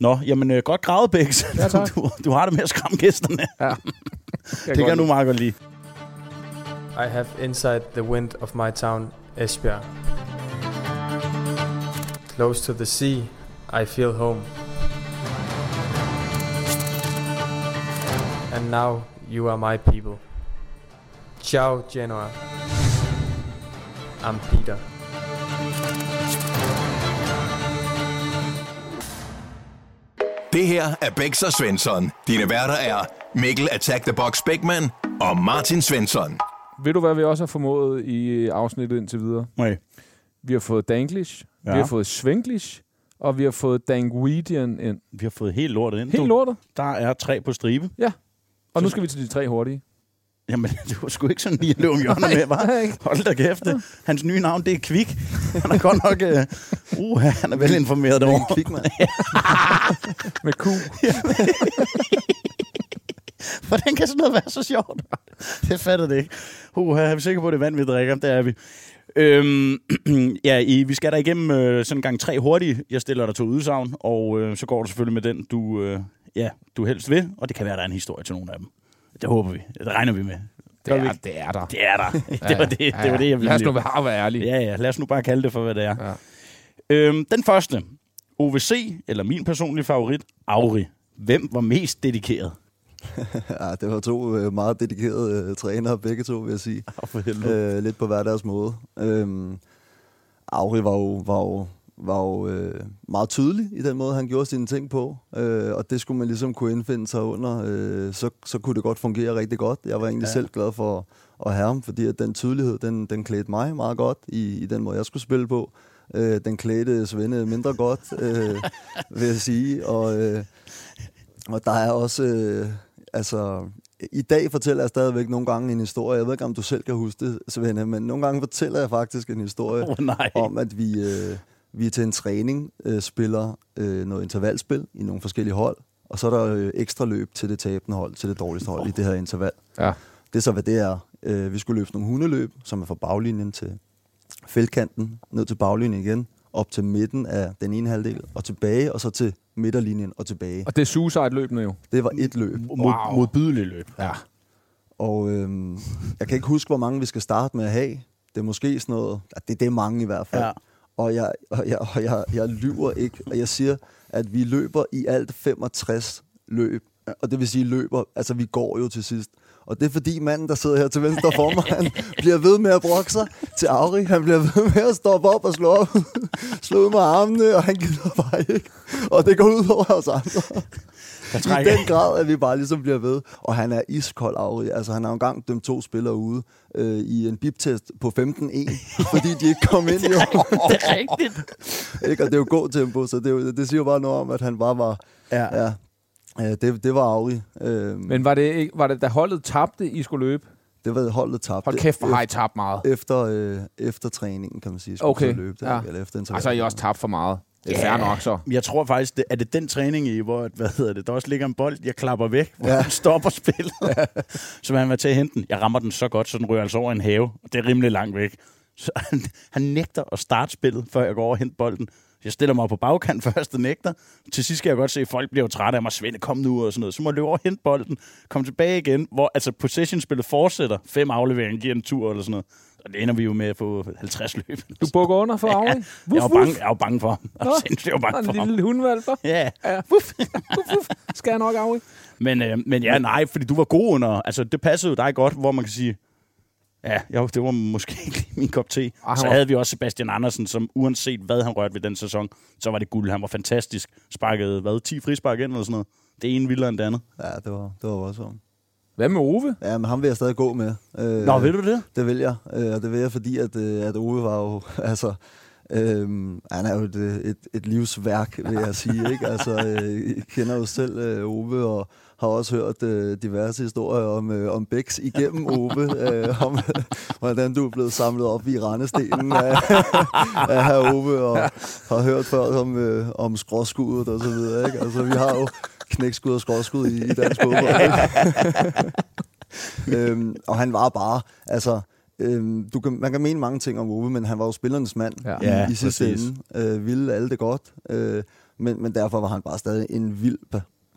Nå, jamen øh, godt gravet, Bæks. Ja, tak. du, du har det med at skræmme gæsterne. Ja. det kan jeg nu meget godt lide. I have inside the wind of my town, Esbjerg. Close to the sea, I feel home. And now you are my people. Ciao, Genoa. I'm Peter. Det her er Bæks og Svensson. Dine værter er Mikkel Attack the Box Bækman og Martin Svensson. Ved du, hvad vi også har formået i afsnittet indtil videre? Nej. Vi har fået Danglish, ja. Vi har fået Svenglish, og vi har fået Dangweedian ind. Vi har fået helt lortet ind. Helt du. lortet. Der er tre på stribe. Ja. Og nu skal vi til de tre hurtige. Jamen, det var sgu ikke sådan lige at løbe om hjørnet med, var. Hold da kæft. Hans nye navn, det er Kvik. Han er godt nok... Uh, uh, han er velinformeret er derovre. kvik, mand. Med Q. Hvordan kan sådan noget være så sjovt? Det fatter det ikke. Uh, er vi sikre på, at det vand, vi drikker? Det er vi. Øhm, ja, I, vi skal der igennem øh, sådan en gang tre hurtige. Jeg stiller dig to udsagn, og øh, så går du selvfølgelig med den, du, øh, ja, du helst vil. Og det kan være, der er en historie til nogle af dem. Det håber vi. Det regner vi med. Det er, det er der. Det er der. det, var det, det var det, jeg ville. Lad os nu bare være ærlige. Ja, ja. Lad os nu bare kalde det for, hvad det er. Ja. Øhm, den første. OVC, eller min personlige favorit, Auri. Hvem var mest dedikeret? Ja, det var to øh, meget dedikerede øh, trænere, begge to, vil jeg sige. For helvede. Øh, lidt på hver deres måde. Øhm, Auri var jo, var jo, var jo øh, meget tydelig i den måde, han gjorde sine ting på. Øh, og det skulle man ligesom kunne indfinde sig under. Øh, så, så kunne det godt fungere rigtig godt. Jeg var egentlig ja. selv glad for at have ham, fordi at den tydelighed, den, den klædte mig meget godt i, i den måde, jeg skulle spille på. Øh, den klædte Svende mindre godt, øh, vil jeg sige. Og, øh, og der er også... Øh, altså, i dag fortæller jeg stadigvæk nogle gange en historie. Jeg ved ikke, om du selv kan huske det, Svende, men nogle gange fortæller jeg faktisk en historie Åh, nej. om, at vi, øh, vi er til en træning, øh, spiller øh, noget intervalspil i nogle forskellige hold, og så er der øh, ekstra løb til det tabende hold, til det dårligste hold i det her interval. Ja. Det er så, hvad det er. Øh, vi skulle løbe nogle hundeløb, som er fra baglinjen til feltkanten, ned til baglinjen igen, op til midten af den ene halvdel, og tilbage, og så til midterlinjen og tilbage. Og det er suicide-løbene jo. Det var et løb. Mod, modbydelig løb. Ja. Og øhm, jeg kan ikke huske, hvor mange vi skal starte med at have. Det er måske sådan noget... Ja, det, det er mange i hvert fald. Ja. Og, jeg, og, jeg, og jeg, jeg lyver ikke. Og jeg siger, at vi løber i alt 65 løb. Og det vil sige løber... Altså, vi går jo til sidst. Og det er fordi manden, der sidder her til venstre for mig, han bliver ved med at brokke sig til Auri. Han bliver ved med at stoppe op og slå, op, slå ud med armene, og han gider bare ikke. Og det går ud over os andre. Jeg I den grad, at vi bare ligesom bliver ved. Og han er iskold Auri. Altså, han har engang dømt to spillere ude øh, i en biptest på 15-1, fordi de ikke kom ind. Jo. det er rigtigt. ikke? Og det er jo god tempo, så det, er jo, det siger jo bare noget om, at han bare var... Ja. Ja, ja det, det var Auri. Øh, Men var det, ikke, var det da holdet tabte, I skulle løbe? det var holdet tabt. Hold kæft, hvor har I tabt meget. Efter, øh, efter træningen, kan man sige. skulle Okay, løbe der, ja. Eller efter Altså, I har også tabt for meget. Det er fair nok så. Jeg tror faktisk, det, er det den træning i, hvor hvad hedder det, der også ligger en bold, jeg klapper væk, hvor Ja. ja. han stopper spillet. så han var til at hente den. Jeg rammer den så godt, så den ryger altså over en have. Og det er rimelig langt væk. Så han, han nægter at starte spillet, før jeg går over og henter bolden. Jeg stiller mig på bagkant først og nægter. Til sidst skal jeg godt se, at folk bliver trætte af mig. Svende, kom nu og sådan noget. Så må jeg løbe over og hente bolden. Kom tilbage igen, hvor altså possession-spillet fortsætter. Fem afleveringer giver en tur eller sådan noget. Og det ender vi jo med på 50 løb. Du bukker under for Auri? Jeg var bange, jeg var bange for ham. Jeg var sindssygt jeg var bange En for ham. lille hundvalper. Ja. Ja. Uf, uf, uf. Skal jeg nok, Auri? Men, øh, men ja, nej, fordi du var god under... Altså, det passede jo dig godt, hvor man kan sige... Ja, jo, det var måske ikke lige min kop te. han Og så var- havde vi også Sebastian Andersen, som uanset hvad han rørte ved den sæson, så var det guld. Han var fantastisk. Sparkede, hvad, 10 frispark ind eller sådan noget. Det ene vildere end det andet. Ja, det var, det var også om. Hvad med Ove? Ja, men ham vil jeg stadig gå med. Øh, Nå, ved du det? Det vil jeg, øh, og det vil jeg, fordi at, øh, at Ove var jo, altså, øhm, han er jo et, øh, et, et livsværk, vil jeg sige, ikke? Altså, øh, jeg kender jo selv øh, Ove, og har også hørt øh, diverse historier om, øh, om Bex igennem Ove, øh, om hvordan du er blevet samlet op i rendestenen af, af herr Ove, og har hørt før om, øh, om skråskuddet og så videre, ikke? Altså, vi har jo knækskud og skråskud i, i dansk fodbold, øhm, og han var bare, altså, øhm, du kan, man kan mene mange ting om Ove, men han var jo spillernes mand Ja. i, Ja, i sidste ende. Øh, ville alle det godt, øh, men, men derfor var han bare stadig en vild,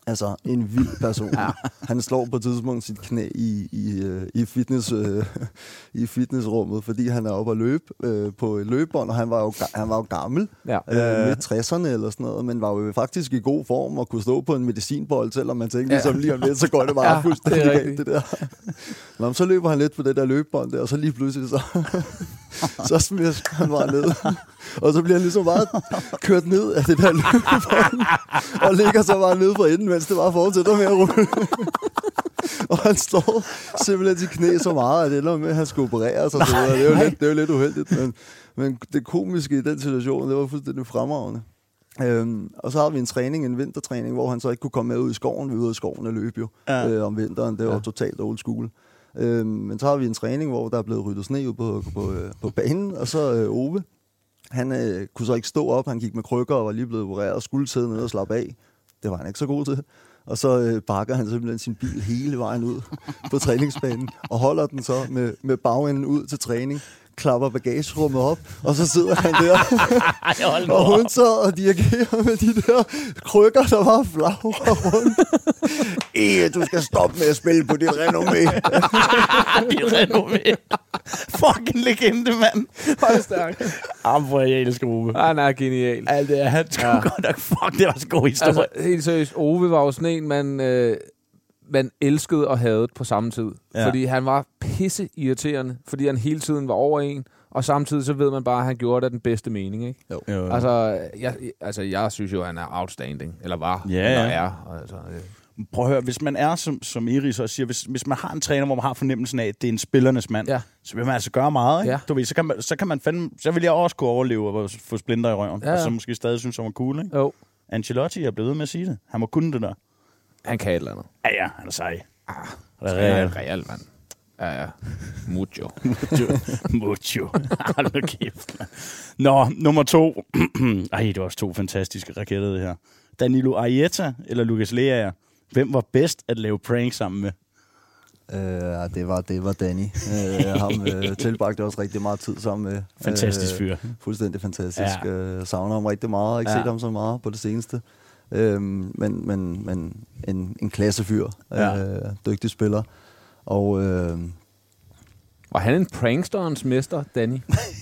Altså, en vild person. ja. Han slår på et tidspunkt sit knæ i, i, øh, i, fitness, øh, i fitnessrummet, fordi han er oppe at løbe øh, på et løbebånd, og han var jo, han var jo gammel, Ja. øh, midt 60'erne eller sådan noget, men var jo faktisk i god form og kunne stå på en medicinbold, selvom man tænkte, Ja. ligesom lige om lidt, så går det bare Ja, fuldstændig det galt, det der. Nå, så løber han lidt på det der løbebånd der, og så lige pludselig så, så smisker han bare ned. Og så bliver han ligesom bare kørt ned af det der løbebånd, og ligger så bare nede for enden, mens det bare fortsætter med at rulle. og han står simpelthen til knæ så meget, at det ender med, at han skal opereres og så videre. Det er jo lidt, det er jo lidt uheldigt, men, men det komiske i den situation, det var fuldstændig fremragende. Øhm, og så har vi en træning, en vintertræning, hvor han så ikke kunne komme med ud i skoven. Vi er ude i skoven og løbe jo Ja. øh, om vinteren. Det var Ja. totalt old school. Øhm, men så har vi en træning, hvor der er blevet ryddet sne ud på, på, øh, på banen, og så øh, Ove, han øh, kunne så ikke stå op, han gik med krykker og var lige blevet opereret og skulle sidde nede og slappe af. Det var han ikke så god til. Og så øh, bakker han simpelthen sin bil hele vejen ud på træningsbanen, og holder den så med, med bagenden ud til træning, klapper bagagerummet op, og så sidder han der, Ej, og hun så og dirigerer med de der krykker, der var flagrer rundt. Ej, du skal stoppe med at spille på dit renommé. Det er renommé. Fucking legende, mand. Hold stærk. Jamen, hvor jeg elsker Ove. Han er genial. Alt det er han sgu Ja. godt nok. Fuck, det var så god historie. Altså, helt seriøst, Ove var jo sådan en, man, øh, man elskede og hadede på samme tid. Ja. Fordi han var pisse irriterende, fordi han hele tiden var over en, og samtidig så ved man bare, at han gjorde det af den bedste mening, ikke? Jo. Jo. Altså, jeg, altså, jeg synes jo, han er outstanding. Eller var. Ja, eller ja. er. Altså, øh. Prøv at høre, hvis man er, som, som Iris også siger, hvis, hvis man har en træner, hvor man har fornemmelsen af, at det er en spillernes mand, Ja. så vil man altså gøre meget, ikke? Ja. Du ved, så kan man, så kan man fandme, så vil jeg også kunne overleve og få splinter i røven, Ja, og ja. så måske stadig synes, han var cool, ikke? Jo, Ancelotti er blevet ved med at sige det. Han må kunne det der. Han kan et eller andet. Ja, ja, han er sej. Ah, Han er real. en real mand. Ja, ja. Mucho. Mucho. Mucho. Hold kæft. Nå, nummer to. Ej, det var også to fantastiske raketter, det her. Danilo Arieta eller Lucas Lea. Hvem var bedst at lave prank sammen med? Øh, ja, det var, det var Danny. Øh, ham øh, tilbragte også rigtig meget tid sammen med. Fantastisk fyr. fuldstændig fantastisk. Ja. Øh, savner ham rigtig meget. Jeg har ikke ja. set ham så meget på det seneste. Øhm, men, men, men en, en klassefyr. Ja. Øh, dygtig spiller. Og øh, Var han en pranksterens mester, Danny?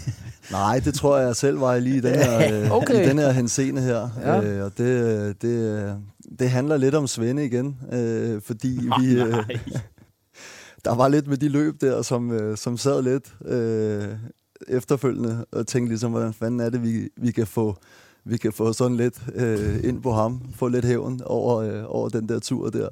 nej, det tror jeg selv var lige i den her, øh, Okay. i den her henseende her. Ja. Øh, og det, det, det handler lidt om Svende igen. Øh, fordi vi... Øh, der var lidt med de løb der, som, øh, som sad lidt øh, efterfølgende og tænkte ligesom, hvordan fanden er det, vi, vi kan få vi kan få sådan lidt øh, ind på ham, få lidt hævn over, øh, over den der tur der.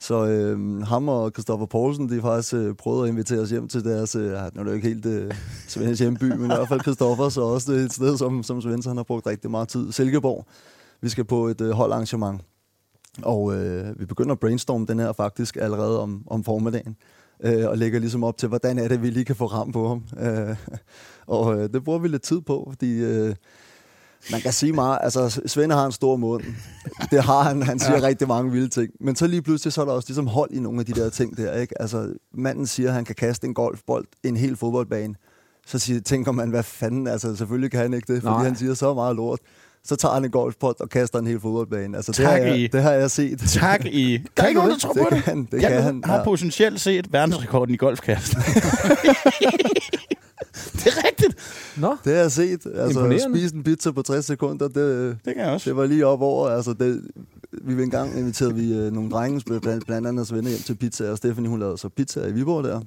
Så øh, ham og Christoffer Poulsen, de har faktisk øh, prøvet at invitere os hjem til deres, øh, nu er det jo ikke helt øh, Svends hjemby, men i hvert fald Christoffer, så også et sted, som, som Svends han har brugt rigtig meget tid. Silkeborg. Vi skal på et øh, holdarrangement, og øh, vi begynder at brainstorme den her faktisk allerede om, om formiddagen øh, og lægger ligesom op til, hvordan er det, vi lige kan få ram på ham. Øh, og øh, det bruger vi lidt tid på, fordi øh, man kan sige meget, altså Svend har en stor mund. Det har han, han siger ja. rigtig mange vilde ting. Men så lige pludselig, så er der også ligesom hold i nogle af de der ting der, ikke? Altså, manden siger, at han kan kaste en golfbold en hel fodboldbane. Så siger, tænker man, hvad fanden, altså selvfølgelig kan han ikke det, fordi Nej. han siger så meget lort. Så tager han en golfbold og kaster en hel fodboldbane. Altså, det, Tak, har I. jeg, det har jeg set. Tak i... Der er ikke nogen, der tror det på det. Kan, det jeg kan han. har potentielt set verdensrekorden i golfkast. Nå, Det har jeg set. Altså, spise en pizza på 60 sekunder, det, Det kan jeg også. det var lige op over. Altså, det, vi vil engang inviterede vi øh, nogle drenge, blandt, blandt andet Svende hjem til pizza, og Stephanie, hun lavede så pizza i Viborg der.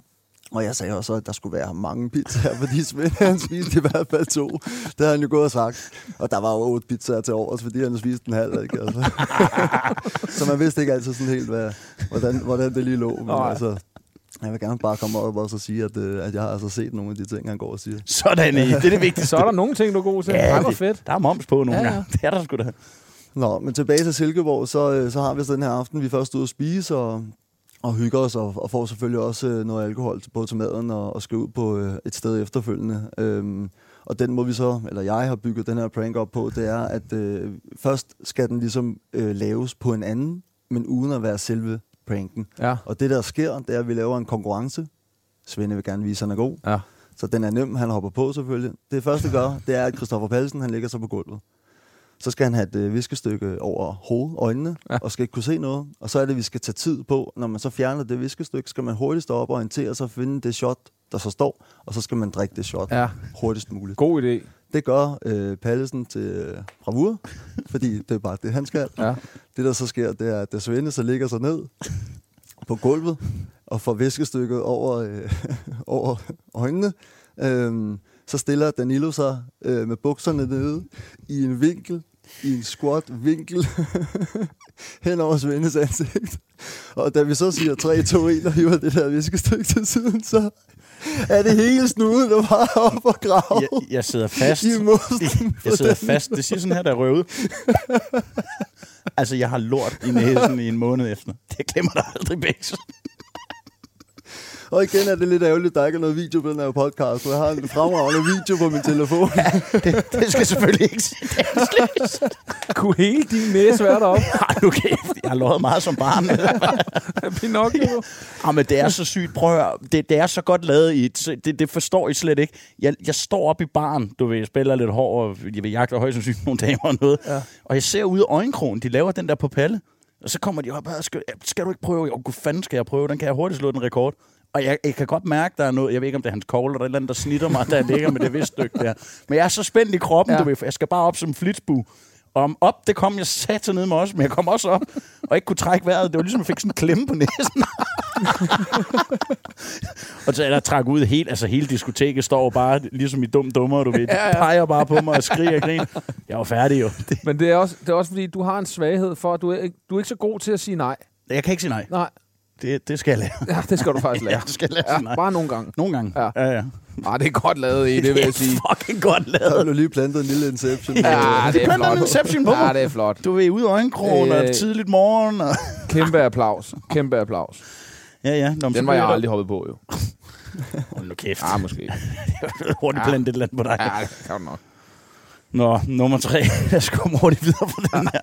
Og jeg sagde også, at der skulle være mange pizzaer, fordi Svend han spiste i hvert fald to. Det havde han jo gået og sagt. Og der var jo otte pizzaer til overs, fordi han spiste en halv. Ikke? Altså. så man vidste ikke altid sådan helt, hvad, hvordan, hvordan det lige lå. Men altså, jeg vil gerne bare komme op og så sige, at, øh, at jeg har altså set nogle af de ting, han går og siger. Sådan, I. Det er det vigtigste. så er der nogle ting, du er god til. Ja, det var det- fedt. Der er moms på nogle Ja, ja, gange. Det er der sgu da. Nå, men tilbage til Silkeborg, så, øh, så har vi så den her aften, vi er først ude at spise og, og hygger os, og, og får selvfølgelig også øh, noget alkohol til, både til maden og, og skal ud på øh, et sted efterfølgende. Øhm, og den må vi så, eller jeg har bygget den her prank op på, det er, at øh, først skal den ligesom øh, laves på en anden, men uden at være selve pranken. Ja. Og det der sker, det er, at vi laver en konkurrence. Svende vil gerne vise, at han er god. Ja. Så den er nem, han hopper på selvfølgelig. Det første gør, det er, at Christoffer Pallesen, han ligger sig på gulvet. så skal han have et øh, viskestykke over hovedet, øjnene, Ja. og skal ikke kunne se noget. Og så er det, vi skal tage tid på. Når man så fjerner det viskestykke, skal man hurtigt stå op og orientere sig og finde det shot, der så står, og så skal man drikke det shot Ja. hurtigst muligt. God idé. Det gør øh, Pallesen til øh, bravur, fordi det er bare det, han skal. Ja. Det, der så sker, det er, at Svende så ligger sig ned på gulvet og får viskestykket over, øh, over øjnene. Øhm, så stiller Danilo sig øh, med bukserne nede i en vinkel, i en squat vinkel, hen over Svendes ansigt. Og da vi så siger 3, 2, 1 og hiver det der viskestykke til siden, så er det hele snuden, der bare op og grave. Jeg, jeg sidder fast. I jeg sidder fast. Det siger sådan her, der er røvet. altså, jeg har lort i næsen i en måned efter. Det glemmer der aldrig Bæks. Og igen er det lidt ærgerligt, at der ikke er noget video på den her podcast, for jeg har en fremragende video på min telefon. det, det skal selvfølgelig ikke sige. Kunne hele din næse være deroppe? Ej, nu kæft. Jeg har lovet meget som barn. Pinocchio. Ja, men det er så sygt. Prøv at høre. det, det er så godt lavet. I, et- det, det forstår I slet ikke. Jeg, jeg står op i baren, du ved, jeg spiller lidt hård, og jeg vil jagte højst sandsynligt nogle damer og noget. Ja. Og jeg ser ude af øjenkrogen, de laver den der på palle. Og så kommer de op og skal, skal du ikke prøve? Jo, gud fanden skal jeg prøve? Den kan jeg hurtigt slå den rekord. Og jeg, jeg kan godt mærke, der er noget, jeg ved ikke, om det er hans kogle, eller er et eller andet, der snitter mig, der ligger med det vist stykke der. Men jeg er så spændt i kroppen, Ja. du ved, for jeg skal bare op som flitsbu. Og om op, det kom jeg sat ned med også, men jeg kom også op, og ikke kunne trække vejret. Det var ligesom, jeg fik sådan en klemme på næsen. og så er der træk ud helt, altså hele diskoteket står bare ligesom i dum dummer, du ved. De Ja, ja. peger bare på mig og skriger og griner. Jeg var færdig jo. Det, Men det er, også, det er også fordi, du har en svaghed for, at du er, ikke- du er ikke så god til at sige nej. jeg kan ikke sige nej. Nej, Det, det skal jeg lære. ja, det skal du faktisk lære. Ja, det skal jeg lære nej. Ja, bare nogle gange. Nogle gange. Ja. ja. ja. Ah, det er godt lavet i, det vil jeg sige. fucking godt Der lavet. blev lige plantet en lille inception. Ja, det er flot. en Inception på Ja, det er flot. Du er ude af øjenkrogen Øh, og tidligt morgen. Og... Kæmpe applaus. Kæmpe applaus. Ja, ja. Nå, Den var jeg aldrig hoppet på, jo. Hold nu kæft. Ah, måske. Hurtigt Ja. plantet et eller andet på dig. Ja, det kan du nok. Nå, nummer tre. Lad os komme hurtigt videre på den her.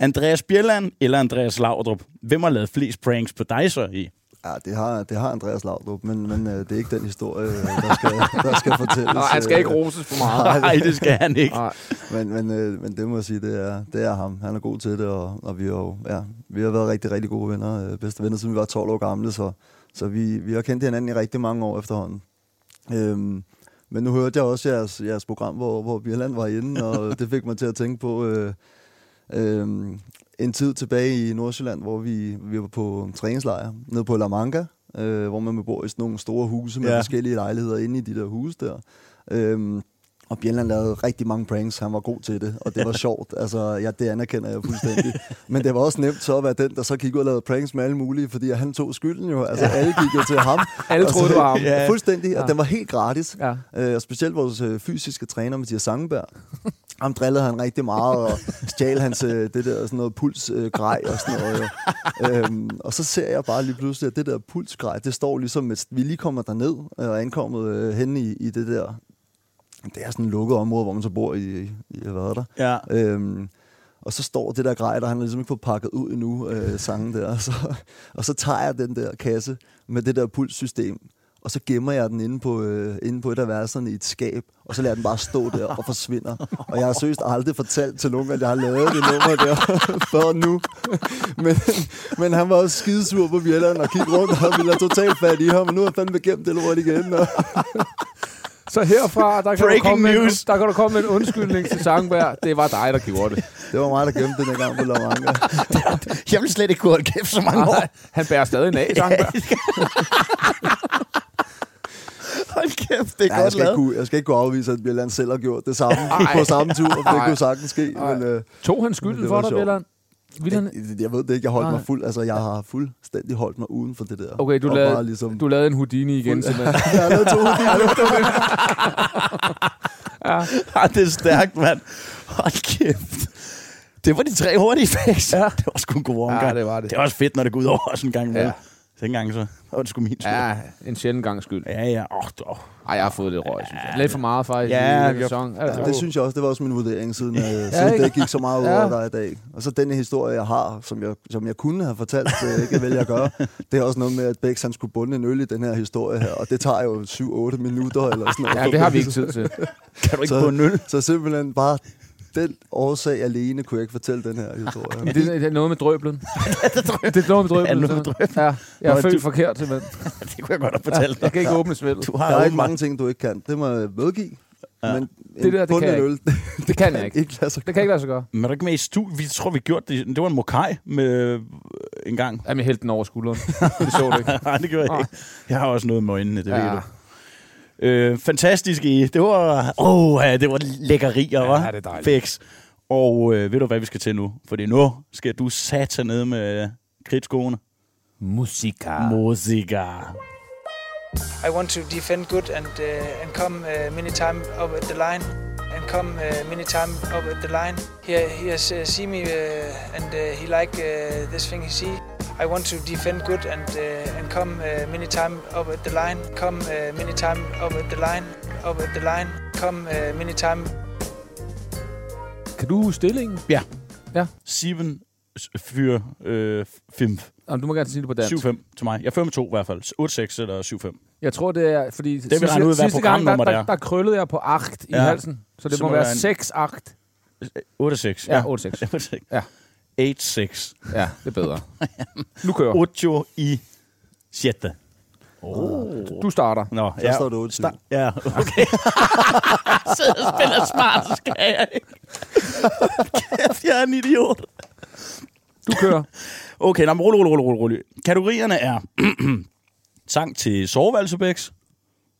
Andreas Bjelland eller Andreas Laudrup? Hvem har lavet flest pranks på dig så i? Ja, det har, det har Andreas Laudrup, men, men øh, det er ikke den historie, øh, der skal, der skal fortælles. Nå, han skal ikke øh, roses for meget. Nej, det skal han ikke. Nej. Men, men, øh, men det må jeg sige, det er, det er ham. Han er god til det, og, og vi, har jo, ja, vi har været rigtig, rigtig gode venner. Øh, bedste venner, siden vi var 12 år gamle, så, så vi, vi har kendt hinanden i rigtig mange år efterhånden. Øhm, men nu hørte jeg også jeres, jeres program, hvor, hvor Bjelland var inde, og det fik mig til at tænke på øh, øh, en tid tilbage i Nordsjælland, hvor vi, vi var på træningslejr nede på La Manga, øh, hvor man bor i sådan nogle store huse med Ja. forskellige lejligheder inde i de der huse der. Øhm, og Bjelland lavede rigtig mange pranks. Han var god til det, og det var sjovt. Altså, ja, det anerkender jeg fuldstændig. Men det var også nemt så at være den, der så gik ud og lavede pranks med alle mulige, fordi han tog skylden jo. Altså, alle gik jo til ham. Alle troede, så- det var ham. Ja. Fuldstændig, Ja. og den var helt gratis. Ja. Øh, og specielt vores øh, fysiske træner, Mathias Sangenberg. Ham drillede han rigtig meget, og stjal hans øh, det der sådan noget pulsgrej grej og sådan noget. øhm, og så ser jeg bare lige pludselig, at det der pulsgrej, det står ligesom, at vi lige kommer derned øh, og ankommet øh, hen i, i det der... Det er sådan et lukket område, hvor man så bor i, i, hvad er der? Ja. Øhm, og så står det der grej, der han har ligesom ikke fået pakket ud endnu, øh, sangen der. Så, og så tager jeg den der kasse med det der pulssystem, og så gemmer jeg den inde på, øh, inde på et af værelserne i et skab, og så lader den bare stå der og forsvinder. Og jeg har seriøst aldrig fortalt til nogen, at jeg har lavet det nummer der før nu. Men, men han var også skidesur på Bjelland og kiggede rundt og ville have totalt fat i ham, og nu har han fandme gemt det lort igen. Og, Så herfra, der kan, du Breaking komme med, en- news. der kan du komme med en undskyldning til Sangberg. Det var dig, der gjorde det. det var mig, der gemte den gang på La Manga. Jeg vil slet ikke kunne holde kæft så mange år. Nej, han bærer stadig en af, Sangberg. Hold kæft, det er Ja, jeg, godt skal ikke lavet. kunne, jeg skal ikke kunne afvise, at Bjelland selv har gjort det samme Ej. på samme tur, for det Ej. kunne sagtens ske. Ej. Men, øh, Tog han skylden for var dig. Bjelland? Vil han... jeg, jeg ved det ikke, jeg holdt Nej. mig fuld, altså jeg har fuldstændig holdt mig uden for det der. Okay, du lavede, bare ligesom, du lavede en Houdini igen, Fuld- simpelthen. jeg har lavet to Ja, det er stærkt, mand. Hold kæft. Det var de tre hurtige facts. Ja. Det var sgu en god omgang. Ja, det var det. Det er også fedt, når det går ud over os en gang med. Ja. Ja. Dengang så var det sgu min tur. Ja, en sjældent gang skyld. ja. ja. Oh, oh. Ej, jeg har fået lidt røg, synes jeg. Lidt for meget, faktisk, Ja, i den har- sæson. Altså, Ja, det synes jeg også, det var også min vurdering, siden, øh, siden ikke? det gik så meget ud Ja. over dig i dag. Og så denne historie, jeg har, som jeg, som jeg kunne have fortalt, det ikke vælger at gøre, det er også noget med, at Bex han skulle bunde en øl i den her historie her, og det tager jo 7-8 minutter eller sådan noget. Ja, det har vi ikke tid til. Kan du ikke Så- på nul? Så simpelthen bare den årsag alene kunne jeg ikke fortælle den her historie. Men det, det er noget med drøblen. det er noget med drøblen. Er det noget med drøblen? Ja, jeg er født du- forkert, simpelthen. det kunne jeg godt have fortalt Ja, jeg kan ikke åbne svældet. Du Der har er ikke mange ting, du ikke kan. Det må jeg medgive. Ja. Men Det der, det kan jeg øl, Det kan jeg ikke. ikke lade sig Det kan ikke lade sig gøre. Men er du ikke med i studiet? Vi tror, vi gjorde det. Det var en mokai med øh, en gang. Jamen, jeg hældte den over skulderen. Det så du ikke. Nej, det gjorde jeg ikke. Jeg har også noget med øjnene, det ja. ved du. Øh, fantastisk i. Det var, oh, ja, det var lækkerier, Ja, hva'? det er dejligt. Fix. Og øh, ved du, hvad vi skal til nu? Fordi nu skal du satan ned med kridtskoene. Musika. Musika. I want to defend good and uh, and come uh, many time up at the line and come uh, many time up at the line. He he has uh, see me uh, and uh, he like uh, this thing he see. I want to defend good and uh, and come uh, many time up at the line. Come uh, many time up at the line. Up at the line. Come uh, many time. Kan du stillingen? Ja. Ja. Sieben fyr øh, 5. Jamen, du må gerne sige det på dansk. 7-5 til mig. Jeg er 5 2 i hvert fald. 8-6 eller 7-5. Jeg tror, det er, fordi vi regner ud, hvad sidste gang, der, programnummer det der, er. der krøllede jeg på 8 i Ja. halsen. Så det Så må, være en- 6 8. 8-6. Ja, 8-6. 8-6. Ja. 8-6. Ja, det er bedre. nu kører. 8 i 6. Du starter. Nå, Så står det 8 Sta- ja, okay. Sidder og spiller smart, så skal jeg ikke. Kæft, jeg er en idiot. Du kører. Okay, nå, rolig, rolig, rolig, rolig. Kategorierne er sang til soveværelsebæks,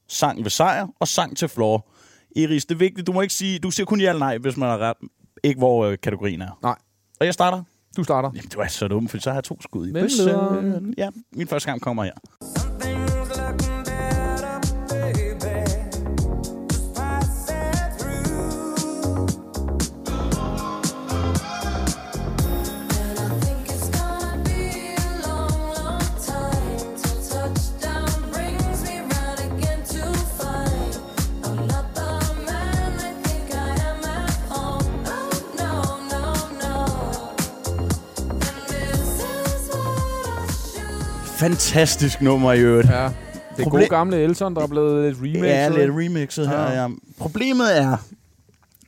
sang ved sejr og sang til floor. Iris, det er vigtigt, du må ikke sige, du siger kun ja eller nej, hvis man har ret. Ikke hvor øh, kategorien er. Nej. Og jeg starter. Du starter. Jamen, du er så dum, for så har jeg to skud i. Bøssen. Ja, min første gang kommer her. Fantastisk nummer i øvrigt. Ja. Det er Proble- gode gamle Elton, der er blevet lidt remixet. Ja, lidt remixet her, Ja. ja. Problemet er,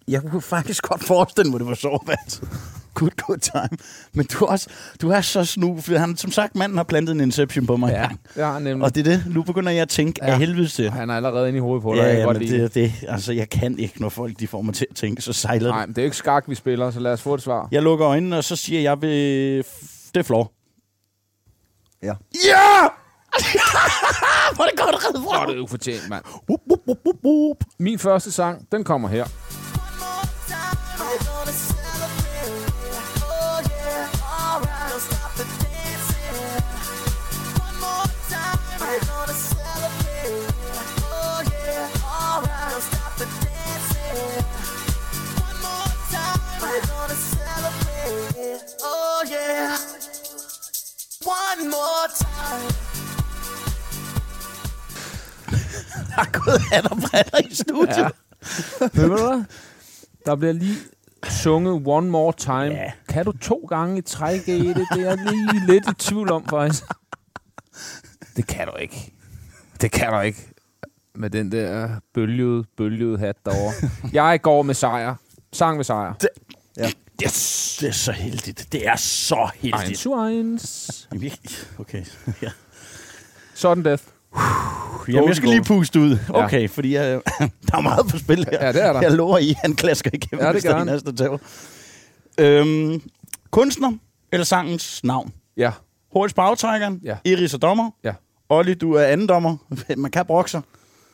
jeg kunne faktisk godt forestille mig, det var soveværelset. Good, good time. Men du er, også, du er så snu, for han, som sagt, manden har plantet en Inception på mig Ja, det har han nemlig. Og det er det. Nu begynder jeg at tænke ja. Ja. af helvede til. Han er allerede inde i hovedet på dig. Ja, jeg ja kan godt men lide det er det. Altså, jeg kan ikke, når folk de får mig til at tænke, så sejler Nej, men det er ikke skak, vi spiller, så lad os få et svar. Jeg lukker øjnene, og så siger jeg, ved... det er floor. Ja. Ja! Hvor er det godt reddet Hvor er det ufortjent, mand. Min første sang, den kommer her. Oh yeah, one more time. har gået hat og briller i studiet. Ja. Ved du hvad? Der bliver lige sunget One More Time. Ja. Kan du to gange i træk i det? Det er jeg lige lidt i tvivl om, faktisk. Det kan du ikke. Det kan du ikke. Med den der bølgede, bølgede hat derovre. Jeg går med sejr. Sang med sejr. Det. Yes, det er så heldigt. Det er så heldigt. Eins zu eins. Okay, ja. Sudden death. Jamen, jeg skal lige puste ud. Ja. Okay, fordi jeg, der er meget på spil her. Ja, det er der. Jeg lover I, han klasker igennem, Ja, det hvis der er næste tæv. Øhm, kunstner eller sangens navn? Ja. Hurtigt på aftrækkeren. Ja. Iris er dommer. Ja. Olli, du er anden dommer. Man kan brokke sig.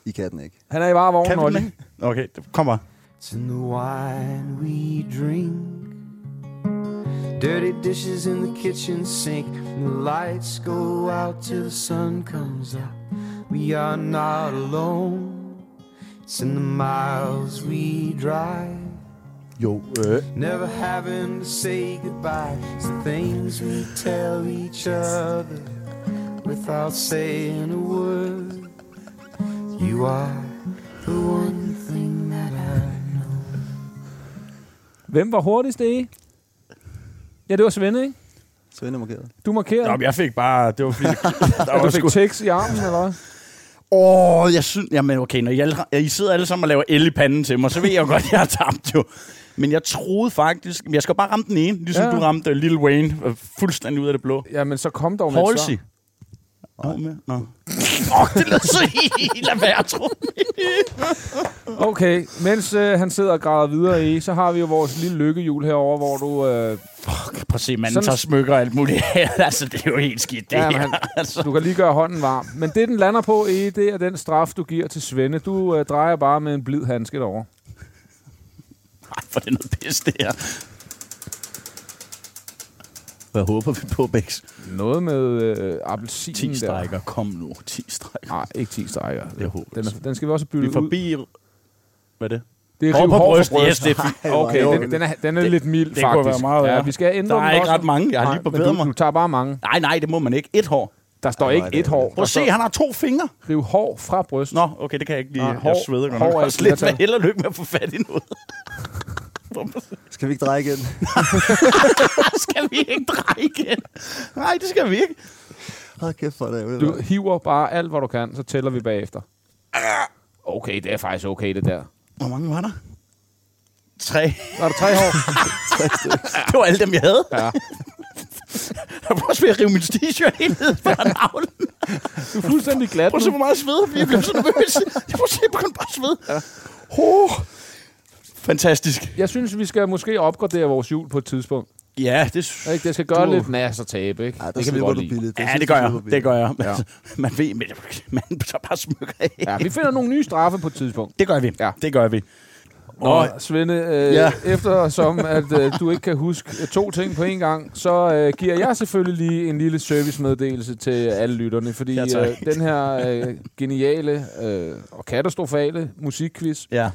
I kan den ikke. Han er i varevognen, Olli. Okay, det kommer. It's in the wine we drink. Dirty dishes in the kitchen sink. And the lights go out till the sun comes out. We are not alone. It's in the miles we drive. Jo, øh, eh? Never having to say goodbye. It's the things we tell each other without saying a word. You are the one thing that I know. Hvem var hurtigst, det Ja, det var Svende, ikke? Svend er markeret. Du markerede. Nå, men jeg fik bare... Det var fordi, der Ja, var du fik sgu... tekst i armen, eller hvad? Åh, oh, jeg synes... Jamen okay, når I, alle, I sidder alle sammen og laver el i panden til mig, så ved jeg jo godt, at jeg har tabt jo. Men jeg troede faktisk... Jeg skal bare ramme den ene, ligesom Ja. ja. du ramte Lil Wayne øh, fuldstændig ud af det blå. Jamen, så kom dog med Halsey. svar. Nå, med. Nå. Åh, oh, det lyder så helt være, tro. Okay, mens øh, han sidder og græder videre i, så har vi jo vores lille lykkehjul herover, hvor du... Øh, Prøv at se, manden Sådan- tager smykker og alt muligt. altså, det er jo helt skidt, det Ja, her. han- altså. du kan lige gøre hånden varm. Men det, den lander på, i, det er den straf, du giver til Svende. Du øh, drejer bare med en blid handske derovre. Ej, for det er noget pis, det her. Hvad håber vi på, Bæks? Noget med øh, appelsin 10 der. strækker, kom nu. 10 strækker. Nej, ikke 10 strækker. Jeg håber Den, er, den skal vi også Vi bytte er forbi... ud. Hvad er det? Det er Hår rive på hår bryst. for Yes, det er fint. Okay, den, den er, den er lidt mild, det kunne faktisk. være meget ja, vi skal ændre Der er ikke også. ret mange. Jeg har lige barberet du, mig. Du tager bare mange. Nej, nej, det må man ikke. Et hår. Der står ikke et hår. Prøv at se, han har to fingre. Riv hår fra bryst. Nå, okay, det kan jeg ikke lige. Jeg hår- sveder godt hår er Jeg slet flertal. held og lykke med at få fat i noget. Skal vi ikke dreje igen? skal vi ikke dreje igen? Nej, det skal vi ikke. Hold kæft for det. Du hiver bare alt, hvad du kan, så tæller vi bagefter. Okay, det er faktisk okay, det der. Hvor mange var der? Tre. Var der tre hår? Det var alle dem, jeg havde. Ja. Jeg var også ved at rive min t-shirt helt ned fra navlen. Du er fuldstændig glat Prøv at se, hvor meget jeg sveder. Jeg blev så nervøs. Jeg prøver at se, jeg begyndte bare at svede. Ja. Oh. Fantastisk. Jeg synes, vi skal måske opgradere vores hjul på et tidspunkt. Ja, det, Ikke? Det skal gøre Du- lidt nas og tabe, ikke? Der det kan vi godt lide. billigt. ja, synes det gør jeg, Det gør jeg. Ja. Man ved, men man tager bare smykker af. Ja, vi finder nogle nye straffe på et tidspunkt. Det gør vi. Ja. Det gør vi. Nå, Og- Svende, øh, Ja. ja. eftersom at øh, du ikke kan huske øh, to ting på én gang, så øh, giver jeg selvfølgelig lige en lille servicemeddelelse til alle lytterne, fordi Ja, tak. øh, den her øh, geniale øh, og katastrofale musikquiz, Ja.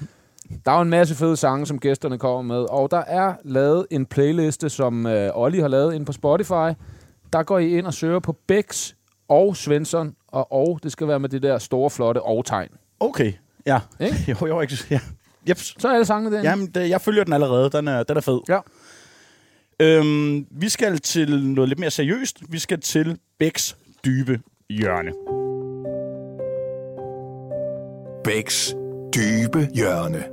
Der er jo en masse fede sange, som gæsterne kommer med, og der er lavet en playliste, som øh, Olli har lavet ind på Spotify. Der går I ind og søger på Bex og Svensson, og, og det skal være med det der store, flotte og-tegn. Okay. Ja. Ikke? Jo, jo, ikke. Ja. Yep. Så er alle sangene derinde. Jamen, det, jeg følger den allerede. Den er, den er fed. Ja. Øhm, vi skal til noget lidt mere seriøst. Vi skal til Bæks dybe hjørne. Bæks dybe hjørne.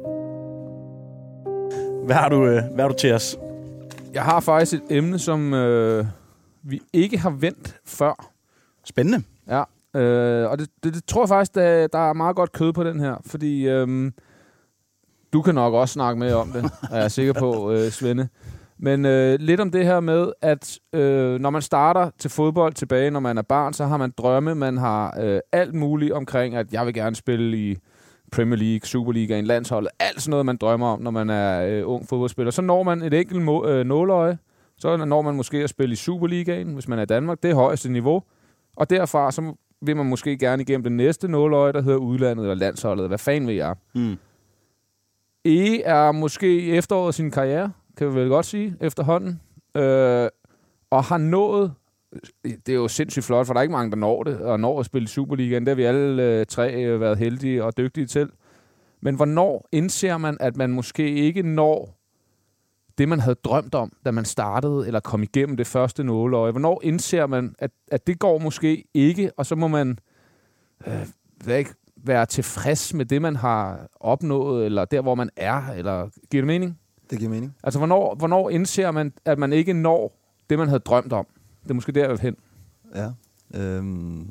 Hvad har du, øh, hvad har du til os? Jeg har faktisk et emne, som øh, vi ikke har vendt før. Spændende. Ja, øh, og det, det, det tror jeg faktisk, der, der er meget godt kød på den her, fordi øh, du kan nok også snakke med om det, er jeg sikker på, øh, Svende. Men øh, lidt om det her med, at øh, når man starter til fodbold tilbage, når man er barn, så har man drømme, man har øh, alt muligt omkring, at jeg vil gerne spille i Premier League, Superliga, landsholdet, alt sådan noget, man drømmer om, når man er øh, ung fodboldspiller. Så når man et enkelt må, øh, nåløje, så når man måske at spille i Superligaen, hvis man er i Danmark. Det er højeste niveau. Og derfra så vil man måske gerne igennem det næste nåløje, der hedder udlandet eller landsholdet. Hvad fanden vil jeg? Mm. E er måske i efteråret sin karriere, kan vi vel godt sige, efterhånden. Øh, og har nået, det er jo sindssygt flot, for der er ikke mange, der når det, og når at spille Superligaen. Det har vi alle øh, tre øh, været heldige og dygtige til. Men hvornår indser man, at man måske ikke når det, man havde drømt om, da man startede, eller kom igennem det første nåleøje? Hvornår indser man, at, at det går måske ikke, og så må man øh, ikke, være tilfreds med det, man har opnået, eller der, hvor man er, eller giver det mening? Det giver mening. Altså, hvornår, hvornår indser man, at man ikke når det, man havde drømt om? Det er måske der, jeg vil hen. Ja. Øhm,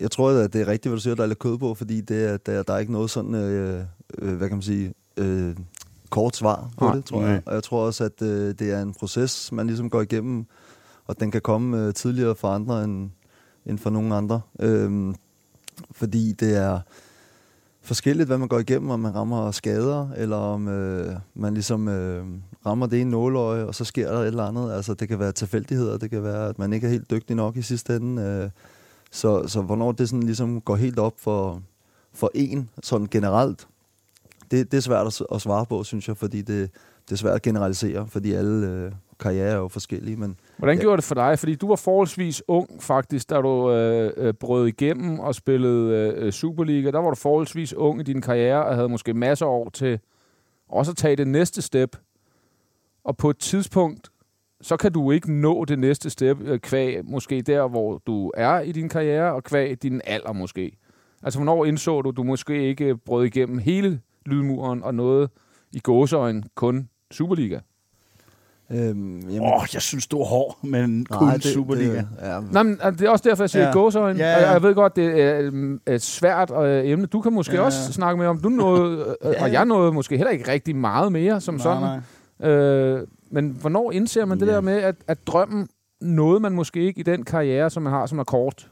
jeg tror, at det er rigtigt, hvad du siger, der er lidt kød på, fordi det er, der, der er ikke noget sådan, øh, øh, hvad kan man sige, øh, kort svar på Nej. det, tror Nej. jeg. Og jeg tror også, at øh, det er en proces, man ligesom går igennem, og den kan komme øh, tidligere for andre end, end for nogen andre. Øhm, fordi det er forskelligt, hvad man går igennem, om man rammer skader, eller om øh, man ligesom øh, rammer det ene nåløje, og så sker der et eller andet. Altså, det kan være tilfældigheder, det kan være, at man ikke er helt dygtig nok i sidste ende. Øh, så, så hvornår det sådan ligesom går helt op for, for en, sådan generelt, det, det er svært at svare på, synes jeg, fordi det, det er svært at generalisere, fordi alle øh, karrierer er jo forskellige, men Hvordan Ja. gjorde det for dig? Fordi du var forholdsvis ung, faktisk, da du øh, øh, brød igennem og spillede øh, Superliga. Der var du forholdsvis ung i din karriere og havde måske masser af år til også at tage det næste step. Og på et tidspunkt, så kan du ikke nå det næste step, øh, kvæg måske der, hvor du er i din karriere, og kvæg din alder måske. Altså, hvornår indså du, du måske ikke brød igennem hele lydmuren og noget i gåseøjen kun Superliga? Øhm, jamen, Åh, oh, jeg synes, du er hård, men kun det- Superliga. Det, ja, Nej, men altså, det er også derfor, jeg siger Ja. gåseøjen. Ja, Ja. Og jeg ved godt, det er øhm, et svært øh, emne. Du kan måske Ja, ja. også snakke mere om, du nåede, Ja, og jeg nåede måske heller ikke rigtig meget mere som Nej, sådan. nej. Øh, men hvornår indser man det Ja. der med, at, at drømmen nåede man måske ikke i den karriere, som man har, som er kort?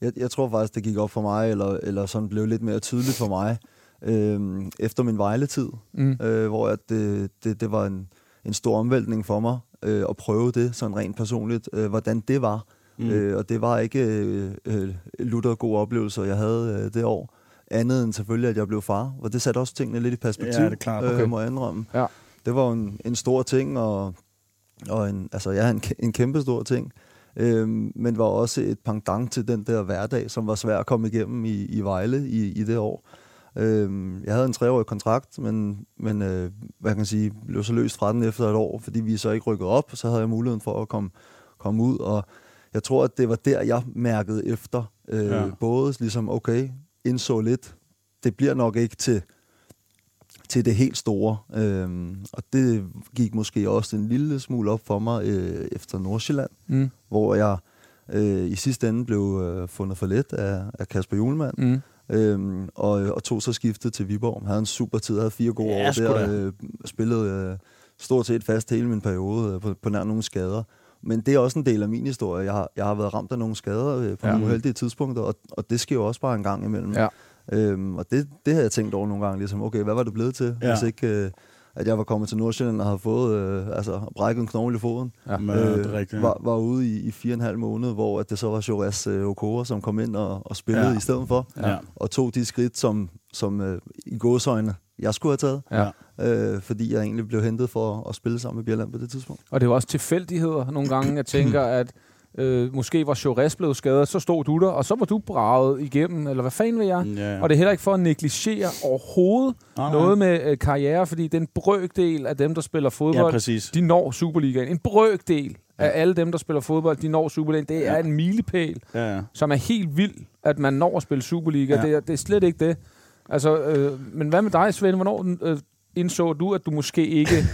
Jeg, jeg tror faktisk, det gik op for mig, eller, eller sådan blev lidt mere tydeligt for mig, øh, efter min Vejle-tid, Mm. øh, hvor at det, det, det var en, en stor omvæltning for mig øh, at prøve det sådan rent personligt, øh, hvordan det var. Mm. Øh, og det var ikke øh, øh, lutter gode oplevelser, jeg havde øh, det år. Andet end selvfølgelig, at jeg blev far. Og det satte også tingene lidt i perspektiv, Ja, det er klart. øh, Okay. må jeg indrømme. Ja. Det var jo en, en stor ting, og, og en, altså, ja, en, en kæmpe stor ting. Øhm, men var også et pendant til den der hverdag, som var svær at komme igennem i, i Vejle i, i det år. Øhm, jeg havde en treårig kontrakt, men, men øh, hvad kan man sige, blev så løst fra den efter et år, fordi vi så ikke rykkede op, så havde jeg muligheden for at komme, komme ud, og jeg tror, at det var der, jeg mærkede efter. Øh, ja. Både ligesom, okay, indså lidt, det bliver nok ikke til, til det helt store. Øhm, og det gik måske også en lille smule op for mig øh, efter Nordsjælland, Mm. hvor jeg øh, i sidste ende blev øh, fundet for let af, af Kasper Julemand. Mm. Øhm, og, og tog så skiftet til Viborg. Han havde en super tid, havde fire gode Ja, år der, øh, spillede øh, stort set fast hele min periode øh, på, på nær nogle skader. Men det er også en del af min historie. Jeg har, jeg har været ramt af nogle skader øh, på Ja. ja. nogle uheldige tidspunkter, og, og det sker jo også bare en gang imellem. Ja. Øhm, og det, det har jeg tænkt over nogle gange, ligesom, okay, hvad var det blevet til, Ja. hvis ikke øh, at jeg var kommet til Nordsjælland og havde fået øh, altså, brækket en knogle i foden. Ja. Men, øh, det er rigtigt, ja. var, var ude i, i fire og en halv måned, hvor at det så var Jores øh, Okora, som kom ind og, og spillede Ja. i stedet for, Ja. og tog de skridt, som, som øh, i gåsøjne jeg skulle have taget, Ja. øh, fordi jeg egentlig blev hentet for at spille sammen med Bjelland på det tidspunkt. Og det jo også tilfældigheder nogle gange. Jeg tænker, at øh, måske var Chores blevet skadet, så stod du der, og så var du braget igennem, eller hvad fanden vil jeg? Ja. Og det er heller ikke for at negligere overhovedet nej. noget med øh, karriere, fordi det er en brøkdel af dem, der spiller fodbold, Ja, præcis. de når Superligaen. En brøkdel af alle dem, der spiller fodbold, de når Superligaen. Det er Ja. en milepæl, Ja, ja. som er helt vild, at man når at spille Superliga. Ja. Det, er, det er slet ikke det. Altså, øh, men hvad med dig, Svend? Hvornår øh, indså du, at du måske ikke...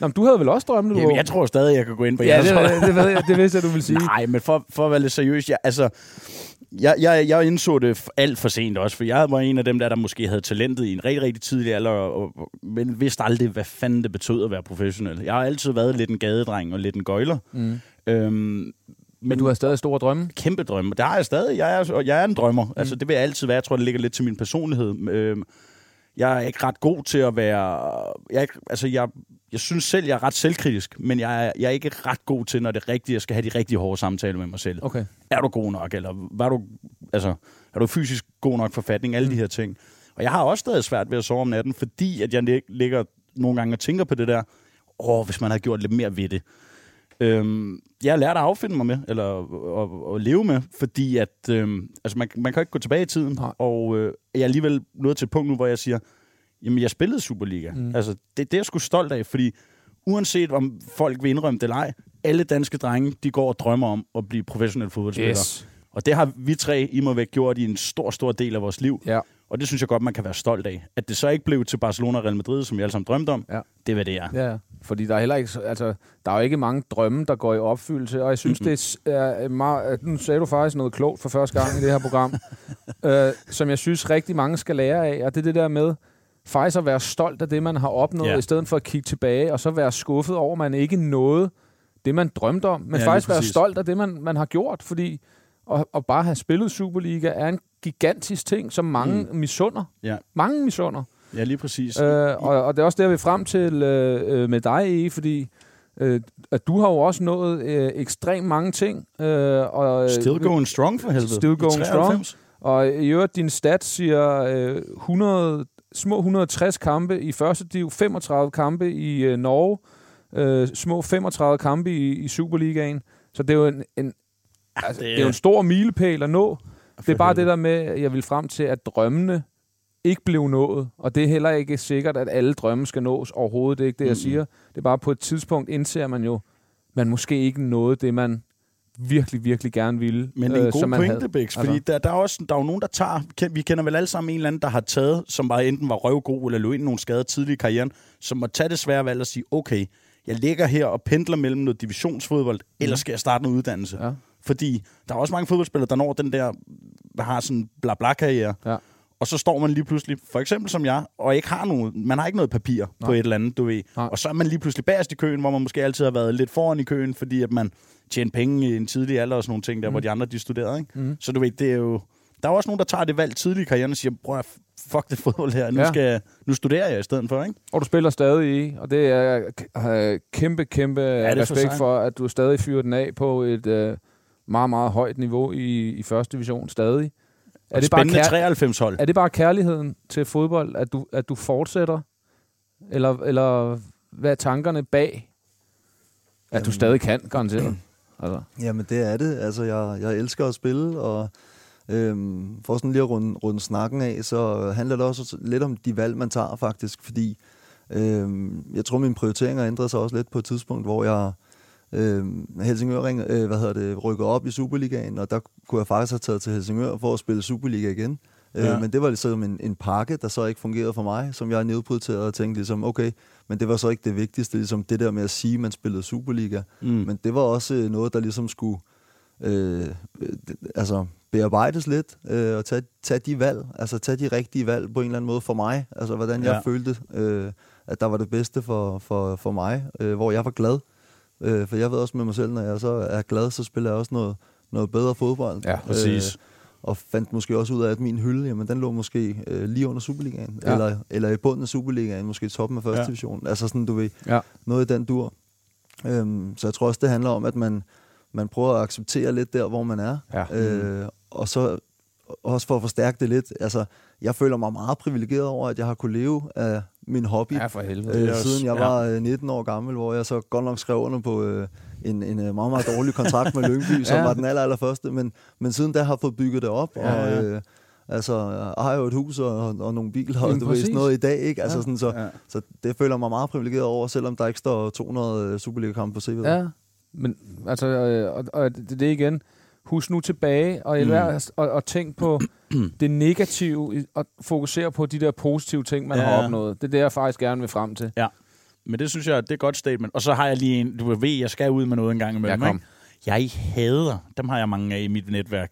Nå, men du havde vel også drømme, du Jamen, jeg tror stadig, jeg kan gå ind på Ja, det, hold. det, ved jeg, det vidste jeg, du ville sige. Nej, men for, for at være lidt seriøs, jeg, altså, jeg, jeg, jeg indså det alt for sent også, for jeg var en af dem der, der måske havde talentet i en rigtig, rigtig tidlig alder, og, og, men vidste aldrig, hvad fanden det betød at være professionel. Jeg har altid været lidt en gadedreng og lidt en gøjler. Mm. Øhm, men, Men du har stadig store drømme? Kæmpe drømme. Det har jeg stadig. Jeg er, jeg er en drømmer. Mm. Altså, det vil jeg altid være. Jeg tror, det ligger lidt til min personlighed. Øhm, jeg er ikke ret god til at være... Jeg, ikke, altså, jeg, jeg synes selv, jeg er ret selvkritisk, men jeg er, jeg er ikke ret god til, når det er rigtigt, jeg skal have de rigtig hårde samtaler med mig selv. Okay. Er du god nok, eller var du, altså, er du fysisk god nok forfatning? Alle mm. de her ting. Og jeg har også stadig svært ved at sove om natten, fordi at jeg lig- ligger nogle gange og tænker på det der, åh, hvis man havde gjort lidt mere ved det. Øhm, jeg har lært at affinde mig med, eller at, at leve med, fordi at, øhm, altså man, man kan ikke gå tilbage i tiden, Nej. og øh, jeg er alligevel nået til et punkt nu, hvor jeg siger, jamen jeg spillede Superliga. Mm. Altså det, det er jeg sgu stolt af, fordi uanset om folk vil indrømme det eller ej, alle danske drenge, de går og drømmer om at blive professionelle fodboldspillere. Yes. Og det har vi tre i må væk gjort i en stor, stor del af vores liv. Ja. Og det synes jeg godt, man kan være stolt af. At det så ikke blev til Barcelona og Real Madrid, som vi alle sammen drømte om, Ja. det hvad det er. Ja, fordi der er heller ikke, så- altså, der er jo ikke mange drømme, der går i opfyldelse, og jeg synes, mm-hmm. det er meget, nu sagde du faktisk noget klogt for første gang i det her program, øh, som jeg synes rigtig mange skal lære af, og det er det der med, faktisk at være stolt af det, man har opnået, Ja. i stedet for at kigge tilbage, og så være skuffet over, at man ikke nåede det, man drømte om, men Ja, faktisk være stolt af det, man, man har gjort, fordi at, at bare have spillet Superliga er en gigantisk ting, som mange mm. misunder. Ja. Mange misunder. Ja, lige præcis. Øh, og, og det er også der, vi er frem til øh, øh, med dig, E, fordi øh, at du har jo også nået øh, ekstremt mange ting. Øh, og, øh, Still going strong for helvede. Still going 93. strong. Og i øvrigt, din stat siger øh, 100, små 160 kampe i første div, 35 kampe i øh, Norge, øh, små 35 kampe i, i Superligaen. Så det er jo en, en, altså, det, det er jo er- en stor milepæl at nå. Det er bare helvede. det der med, jeg vil frem til, at drømmene ikke blev nået. Og det er heller ikke sikkert, at alle drømme skal nås overhovedet. Det er ikke det, jeg Mm-mm. siger. Det er bare på et tidspunkt indser man jo, man måske ikke nåede det, man virkelig, virkelig gerne ville. Men det er en øh, god pointe. Bix, fordi Altså, der, der, er også, der er jo nogen, der tager... Vi kender vel alle sammen en eller anden, der har taget, som bare enten var røvgod eller løb ind i nogle skader tidligt i karrieren, som må tage det svære valg og sige, okay, jeg ligger her og pendler mellem noget divisionsfodbold, mm. eller skal jeg starte noget uddannelse? Ja. Fordi der er også mange fodboldspillere, der når den der, der har sådan en bla-bla-karriere, ja. og så står man lige pludselig, for eksempel som jeg, og ikke har noget, man har ikke noget papir Nej. på et eller andet, du ved. Nej. Og så er man lige pludselig bagerst i køen, hvor man måske altid har været lidt foran i køen, fordi at man tjener penge i en tidlig alder og sådan nogle ting, der mm. hvor de andre de studerede. Ikke? Mhm. Så du ved, det er jo... Der er også nogen, der tager det valg tidligt i karrieren og siger, prøv at fuck det fodbold her, nu, Ja. ja. skal, jeg- nu studerer jeg i stedet for, ikke? Og du spiller stadig i, og det er øh, kæmpe, kæmpe det er for respekt sejt. for, at du stadig fyrer den af på et øh, meget, meget højt niveau i, i første division stadig. Er det spændende 93-hold. Er det bare kærligheden til fodbold, at du, at du fortsætter? Eller, eller hvad er tankerne bag, at du Jamen- stadig kan, garanteret? Altså. Jamen, det er det. Altså, jeg, jeg elsker at spille, og øhm, for sådan lige at runde, runde snakken af, så handler det også lidt om de valg, man tager faktisk, fordi øhm, jeg tror, mine prioriteringer ændrede sig også lidt på et tidspunkt, hvor jeg øhm, Helsingør ring, øh, hvad hedder det, rykkede op i Superligaen, og der kunne jeg faktisk have taget til Helsingør for at spille Superliga igen. Ja. Ja. Øh, men det var ligesom en, en pakke, der så ikke fungerede for mig, som jeg nedprioriterede og tænkte ligesom, okay, men det var så ikke det vigtigste, ligesom det der med at sige, at man spillede Superliga. Mm. Men det var også øh, noget, der ligesom skulle øh, øh, altså bearbejdes lidt, øh, og tage, tage de valg, altså tage de rigtige valg på en eller anden måde for mig, altså hvordan jeg Ja. følte, øh, at der var det bedste for, for, for mig, øh, hvor jeg var glad. Øh, for jeg ved også med mig selv, når jeg så er glad, så spiller jeg også noget, noget bedre fodbold. Ja, præcis. Øh, og fandt måske også ud af, at min hylde, jamen, den lå måske øh, lige under Superligaen, Ja. eller, eller i bunden af Superligaen, måske i toppen af første ja. division. Altså sådan, du ved, Ja. noget i den dur. Øhm, så jeg tror også, det handler om, at man, man prøver at acceptere lidt der, hvor man er. Ja. Øh, og så også for at forstærke det lidt. Altså, jeg føler mig meget privilegeret over, at jeg har kunne leve af min hobby, Ja, for helvede. Øh, siden jeg var øh, 19 år gammel, hvor jeg så godt nok skrev under på øh, en, en øh, meget, meget dårlig kontrakt med Lyngby, som Ja. var den aller, aller første. Men, men siden da har jeg fået bygget det op, Ja, og øh, altså, jeg har jo et hus og, og nogle biler, og du ved, noget i dag, ikke? Altså, Ja. sådan, så, Ja. så det føler mig meget privilegeret over, selvom der ikke står 200 Superliga-kampe på CV'et. Ja, men altså, øh, og, og det, det er igen, husk nu tilbage, og, mm. og, og tænk på det negative, og fokusere på de der positive ting, man Ja, ja. har ja. opnået. Det er det, jeg faktisk gerne vil frem til. Ja. Men det synes jeg, det er et godt statement. Og så har jeg lige en, du ved, jeg skal ud med noget en gang imellem. Ja, kom. ikke? Jeg hader, dem har jeg mange af i mit netværk.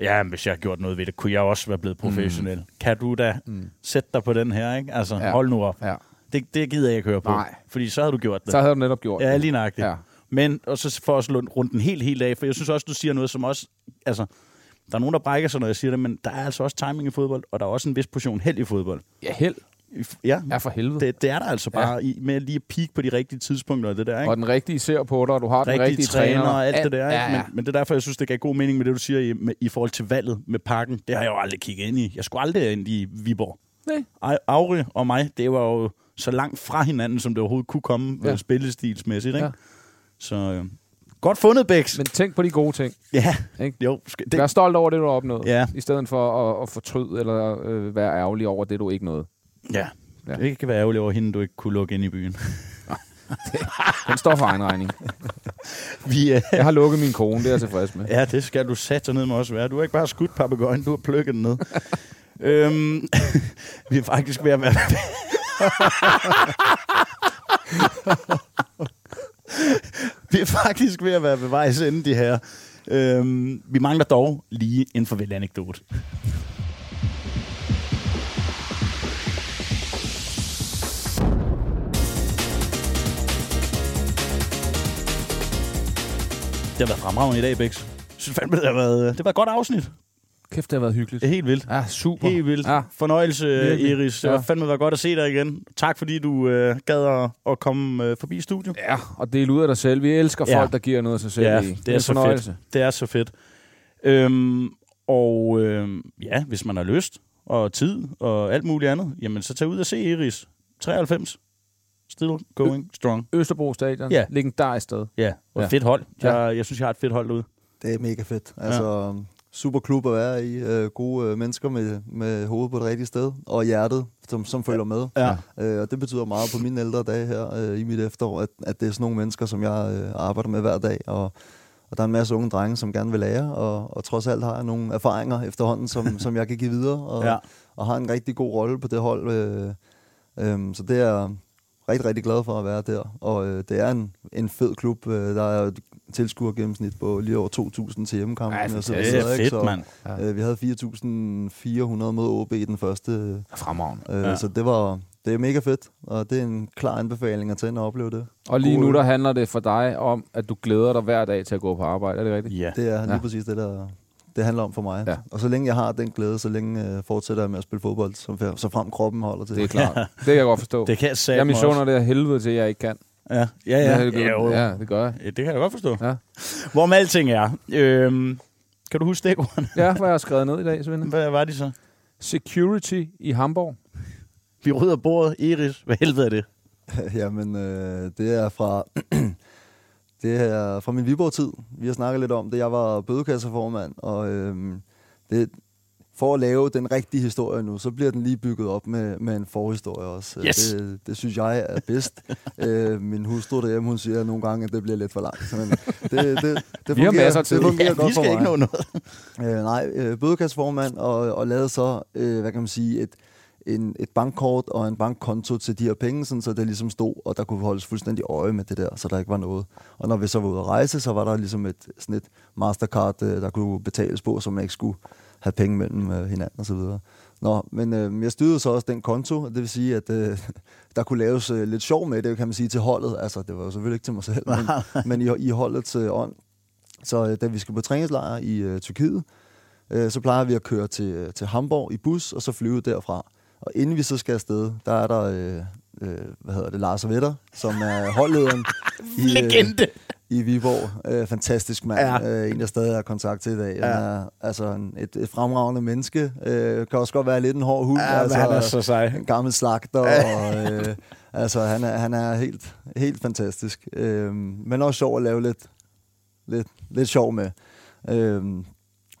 Ja, hvis jeg har gjort noget ved det, kunne jeg også være blevet professionel. Mm. Kan du da mm. sætte dig på den her, ikke? Altså, Ja. ja. hold nu op. Ja. Det, det gider jeg ikke høre på. Nej. Fordi så har du gjort det. Så havde du netop gjort Ja, det. lige nøjagtigt. Ja. Men, og så for at rundt den helt, helt af, for jeg synes også, du siger noget, som også, altså, der er nogen, der brækker sig, når jeg siger det, men der er altså også timing i fodbold, og der er også en vis portion held i fodbold. Ja, held. Ja, Ja, for helvede. det, det er der altså bare ja. i, med lige at peak på de rigtige tidspunkter og det der, ikke? Og den rigtige ser på dig, og du har den rigtige rigtige træner og alt det der. Ikke? Ja, ja. Men, men det er derfor, jeg synes, det gav god mening med det, du siger i, med, i forhold til valget med pakken. Det har jeg jo aldrig kigget ind i. Jeg skulle aldrig ind i Viborg. Nej. Ej, Auri og mig, det var jo så langt fra hinanden, som det overhovedet kunne komme Ja. ja. spillestilsmæssigt. Ikke? Ja. Så øh, godt fundet, Bæks. Men tænk på de gode ting. Ja, Ikke? jo. Det... Vær stolt over det, du har opnået. Ja. I stedet for at, at fortryde eller øh, være ærgerlig over det, du ikke nåede. ja. Ja. Det kan være ærgerligt over hende, du ikke kunne lukke ind i byen. Den står for egen regning. Vi, øh, Jeg har lukket min kone, det er jeg tilfreds med. Ja, det skal du sætte ned med også være. Du har ikke bare skudt papegøjen, du har plukket den ned. øhm, vi er faktisk ved at være... vi er faktisk ved at være ved vejs ende, de her. Øhm, vi mangler dog lige en farvel-anekdote. Det har været fremragende i dag, Bex. Jeg synes fandme, det har været, det var et godt afsnit. Kæft, det har været hyggeligt. Det er helt vildt. Ja, super. Helt vildt. Ja. Fornøjelse, Virkelig. Iris. Det Ja. var fandme været godt at se dig igen. Tak fordi du øh, gad at, at komme øh, forbi studiet. Ja, og dele ud af dig selv. Vi elsker Ja. folk, der giver noget af sig selv Ja, i. det er, en så fornøjelse. fedt. Det er så fedt. Øhm, og øhm, ja, hvis man har lyst og tid og alt muligt andet, jamen så tag ud og se Iris. 93. Still going strong. Østerbro Stadion. Ja. Legendarisk sted. Ja, og Ja. fedt hold. Ja. Jeg, jeg synes, jeg har et fedt hold derude. Det er mega fedt. Altså, ja. Super klub at være i. Øh, gode øh, mennesker med, med hovedet på det rigtige sted. Og hjertet, som, som følger med. Ja. Øh, og det betyder meget på mine ældre dage her øh, i mit efterår, at, at det er sådan nogle mennesker, som jeg øh, arbejder med hver dag. Og, og der er en masse unge drenge, som gerne vil lære, og, og trods alt har jeg nogle erfaringer efterhånden, som, som jeg kan give videre, og, Ja. og har en rigtig god rolle på det hold. Øh, øh, så det er rigtig, rigtig glad for at være der. Og øh, det er en, en fed klub. Øh, der er et tilskuer gennemsnit på lige over 2.000 til hjemmekampen. Videre, Det er ikke? fedt, Så, mand. Øh, vi havde 4.400 mod OB i den første. Fremragende. Øh, Ja. ja. Så det var det er mega fedt, og det er en klar anbefaling at tage ind og opleve det. Og lige God nu, der handler det for dig om, at du glæder dig hver dag til at gå på arbejde. Er det rigtigt? Ja. Det er lige ja. præcis det, der det handler om for mig. Ja. Ja. Og så længe jeg har den glæde, så længe øh, fortsætter jeg med at spille fodbold, så, så frem kroppen holder til. Det er klart. Det kan jeg godt forstå. Det kan jeg Jeg misunder det af helvede til, at jeg ikke kan. Ja, ja, ja. det, Ja, jo. ja, det gør jeg. Ja, det kan jeg godt forstå. Ja. Hvorom alting er. Øhm, kan du huske stikordene? Ja, hvad jeg har skrevet ned i dag, Svende. Hvad var de så? Security i Hamburg. Vi rydder bordet. Iris, hvad helvede er det? Jamen, øh, det er fra... det er fra min Viborg-tid. Vi har snakket lidt om det. Jeg var bødekasseformand, og øh, det, for at lave den rigtige historie nu, så bliver den lige bygget op med, med en forhistorie også. Yes. Det, det synes jeg er bedst. øh, min hustru derhjemme, hun siger nogle gange, at det bliver lidt for langt. Men det, det, det Vi har fungerer- masser af tid. Det fungerer Ja, godt vi skal for ikke mig. nå noget. Øh, nej, øh, bødekasseformand og, og lavede så, øh, hvad kan man sige, et, en, et bankkort og en bankkonto til de her penge, sådan, så det ligesom stod, og der kunne holdes fuldstændig øje med det der, så der ikke var noget. Og når vi så var ude at rejse, så var der ligesom et, sådan et mastercard, øh, der kunne betales på, så man ikke skulle have penge mellem øh, hinanden osv. Nå, men øh, jeg styrede så også den konto, det vil sige, at øh, der kunne laves øh, lidt sjov med det, kan man sige, til holdet. Altså, det var jo selvfølgelig ikke til mig selv, men, men i, i holdets øh, ånd. Så øh, da vi skal på træningslejr i øh, Tyrkiet, øh, så plejer vi at køre til, øh, til Hamburg i bus, og så flyve derfra. Og inden vi så skal afsted, der er der, øh, øh, hvad hedder det, Lars Vetter, som er holdlederen i, Legende. i Viborg. Øh, fantastisk mand. Ja. Ja. Øh, en, jeg stadig har kontakt til i dag. Ja. Han er altså en, et, et fremragende menneske. Øh, kan også godt være lidt en hård hund. Ja, altså, han er så sej. En gammel slagter. og, øh, altså, han er, han er helt, helt fantastisk. Øh, men også sjov at lave lidt, lidt, lidt sjov med. Øh,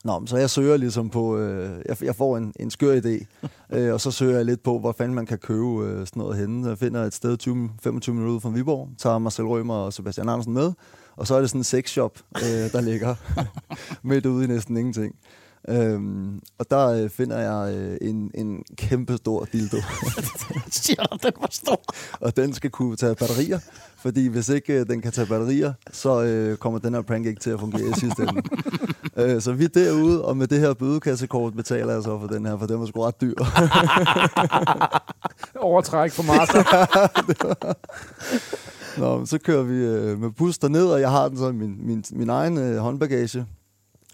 Nå, så jeg søger ligesom på, øh, jeg, jeg får en, en skør idé, øh, og så søger jeg lidt på, hvor fanden man kan købe øh, sådan noget henne. Så jeg finder et sted 20, 25 minutter fra Viborg, tager Marcel Rømer og Sebastian Andersen med, og så er det sådan en sexshop, øh, der ligger midt ude i næsten ingenting. Øhm, og der øh, finder jeg øh, en, en kæmpe stor dildo. Siger du, den var stor? og den skal kunne tage batterier, fordi hvis ikke øh, den kan tage batterier, så øh, kommer den her prank ikke til at fungere i sidste ende. Øh, så vi er derude, og med det her bødekassekort betaler jeg så for den her, for den var sgu ret dyr. Overtræk på master. Nå, men så kører vi øh, med bus derned, og jeg har den så min, min, min egen øh, håndbagage.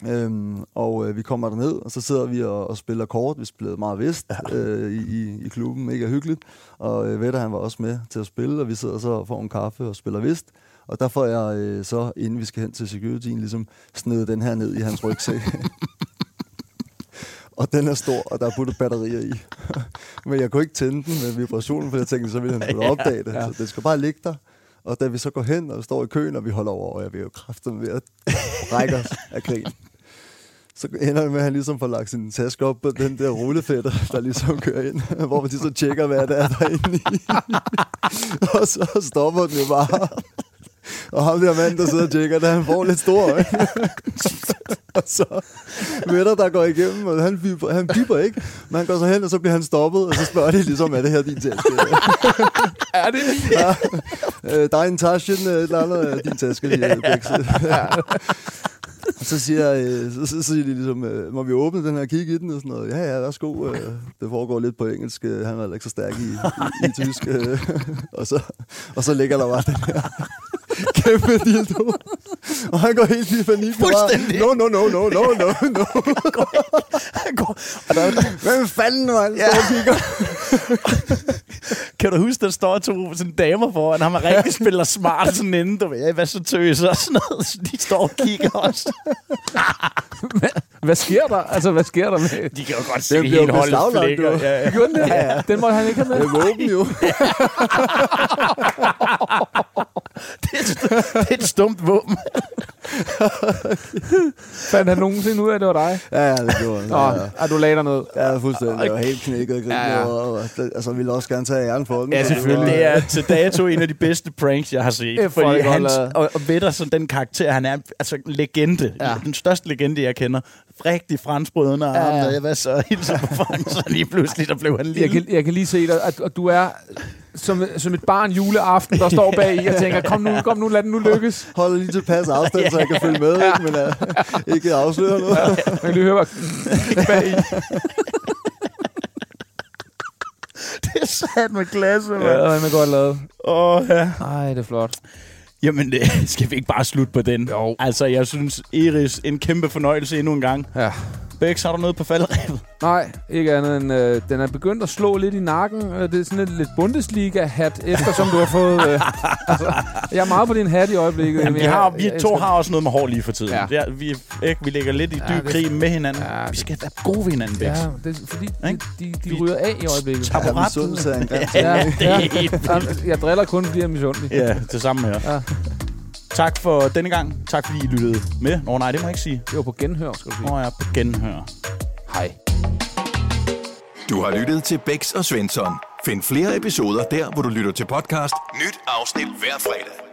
Øhm, og øh, vi kommer derned, og så sidder vi og, og spiller kort. Vi spillede meget vist øh, i, i, i klubben, mega hyggeligt. Og øh, Vetter, han var også med til at spille, og vi sidder så og får en kaffe og spiller vist. Og der får jeg øh, så, inden vi skal hen til securityen, ligesom snedet den her ned i hans rygsæk. og den er stor, og der er puttet batterier i. Men jeg kunne ikke tænde den med vibrationen, for jeg tænkte, så ville han Ja, opdage det. ja. Så det skal bare ligge der. Og da vi så går hen og står i køen, og vi holder over, og jeg vil jo kræfte ved at række os af grin. Så ender det med, at han ligesom får lagt sin taske op på den der rullefætter, der ligesom kører ind, hvor man så tjekker, hvad det er derinde i. og så stopper den jo bare. Og ham der mand, der sidder og tjekker, der han får lidt store øjne. og så Vetter, der går igennem, og han biber, han biber ikke. Men han går så hen, og så bliver han stoppet, og så spørger de ligesom, er det her din taske? er det? ja. Øh, der er en Taschen, øh, eller andet af din taske lige. Ja. Og så siger, øh, så, så siger de ligesom, øh, må vi åbne den her, kigge i den og sådan noget. Ja, ja, værsgo. Øh, det foregår lidt på engelsk. øh, Han er ikke så stærk i, i, i tysk. Øh, og, så, og så ligger der bare den her kæmpe dildo. Og han går helt i panik. Fuldstændig. No, no, no, no, no, no, no. Han går, og der, Hvem fanden var han, Ja. kigger? kan du huske, der står to sådan damer foran ham, og rigtig spiller smart sådan inden, du ved, ja, hvad så tøser og sådan noget. Så de står og kigger også. Hvad sker der? Altså, hvad sker der med? De kan jo godt se hele holdet flækker. Ja, ja. Gjorde den det? Ja, ja. Den måtte han ikke have med. Det er våben jo. Det er, et stu- Fandt han nogensinde ud af, at det var dig? Ja, ja, det gjorde han. Nå, Ja, ja. er du lagde dig ned? Ja, fuldstændig. Jeg var helt knækket og grinte. Ja, ja. Og, og, det- altså, jeg ville også gerne tage æren for den. Ja, selvfølgelig. Det er til dato en af de bedste pranks, jeg har set. Det fordi lavet. og, og Vetter, sådan den karakter, han er altså en legende. Ja. Den største legende, jeg kender. Rigtig franskbrød under Ja, ja. Ja, ja. Hvad så? Hilser på folk, så lige pludselig, der blev han lille. Jeg kan, jeg kan lige se dig, at, at du er som, som et barn juleaften, der står bag i og tænker, kom nu, kom nu, lad den nu lykkes. Hold lige tilpas afstand, så jeg kan følge med, ikke? men uh, ikke afsløre noget. Man kan lige høre, hvad bag i. det er sat med klasse, mand. Ja, den er godt lavet. Åh, oh, ja. Ej, det er flot. Jamen, det, skal vi ikke bare slutte på den? Jo. Altså, jeg synes, Iris, en kæmpe fornøjelse endnu en gang. Ja. Bex, har du noget på falderæbet? Nej, ikke andet end, øh, den er begyndt at slå lidt i nakken. Det er sådan et lidt Bundesliga-hat, eftersom du har fået... Øh, altså, jeg er meget på din hat i øjeblikket. Jamen, vi, jeg- har, vi jeg to har også noget med hår lige for tiden. Ja. Ja. Ja, vi, ikke, vi ligger lidt i Ja, dyb det- krig med hinanden. Ja, vi skal være gode ved hinanden, Bex. Ja, det fordi de, de, de ryger af i øjeblikket. Taburet. Ja, er. Ja, det ja. er helt vildt. Jamen, Jeg driller kun, fordi jeg er misundelig. Ja, det samme her. Ja. Tak for denne gang. Tak fordi I lyttede med. Nå nej, det må jeg ikke sige. Det var på genhør, skal du sige. Nå ja, på genhør. Hej. Du har lyttet til Bæks og Svensson. Find flere episoder der, hvor du lytter til podcast. Nyt afsnit hver fredag.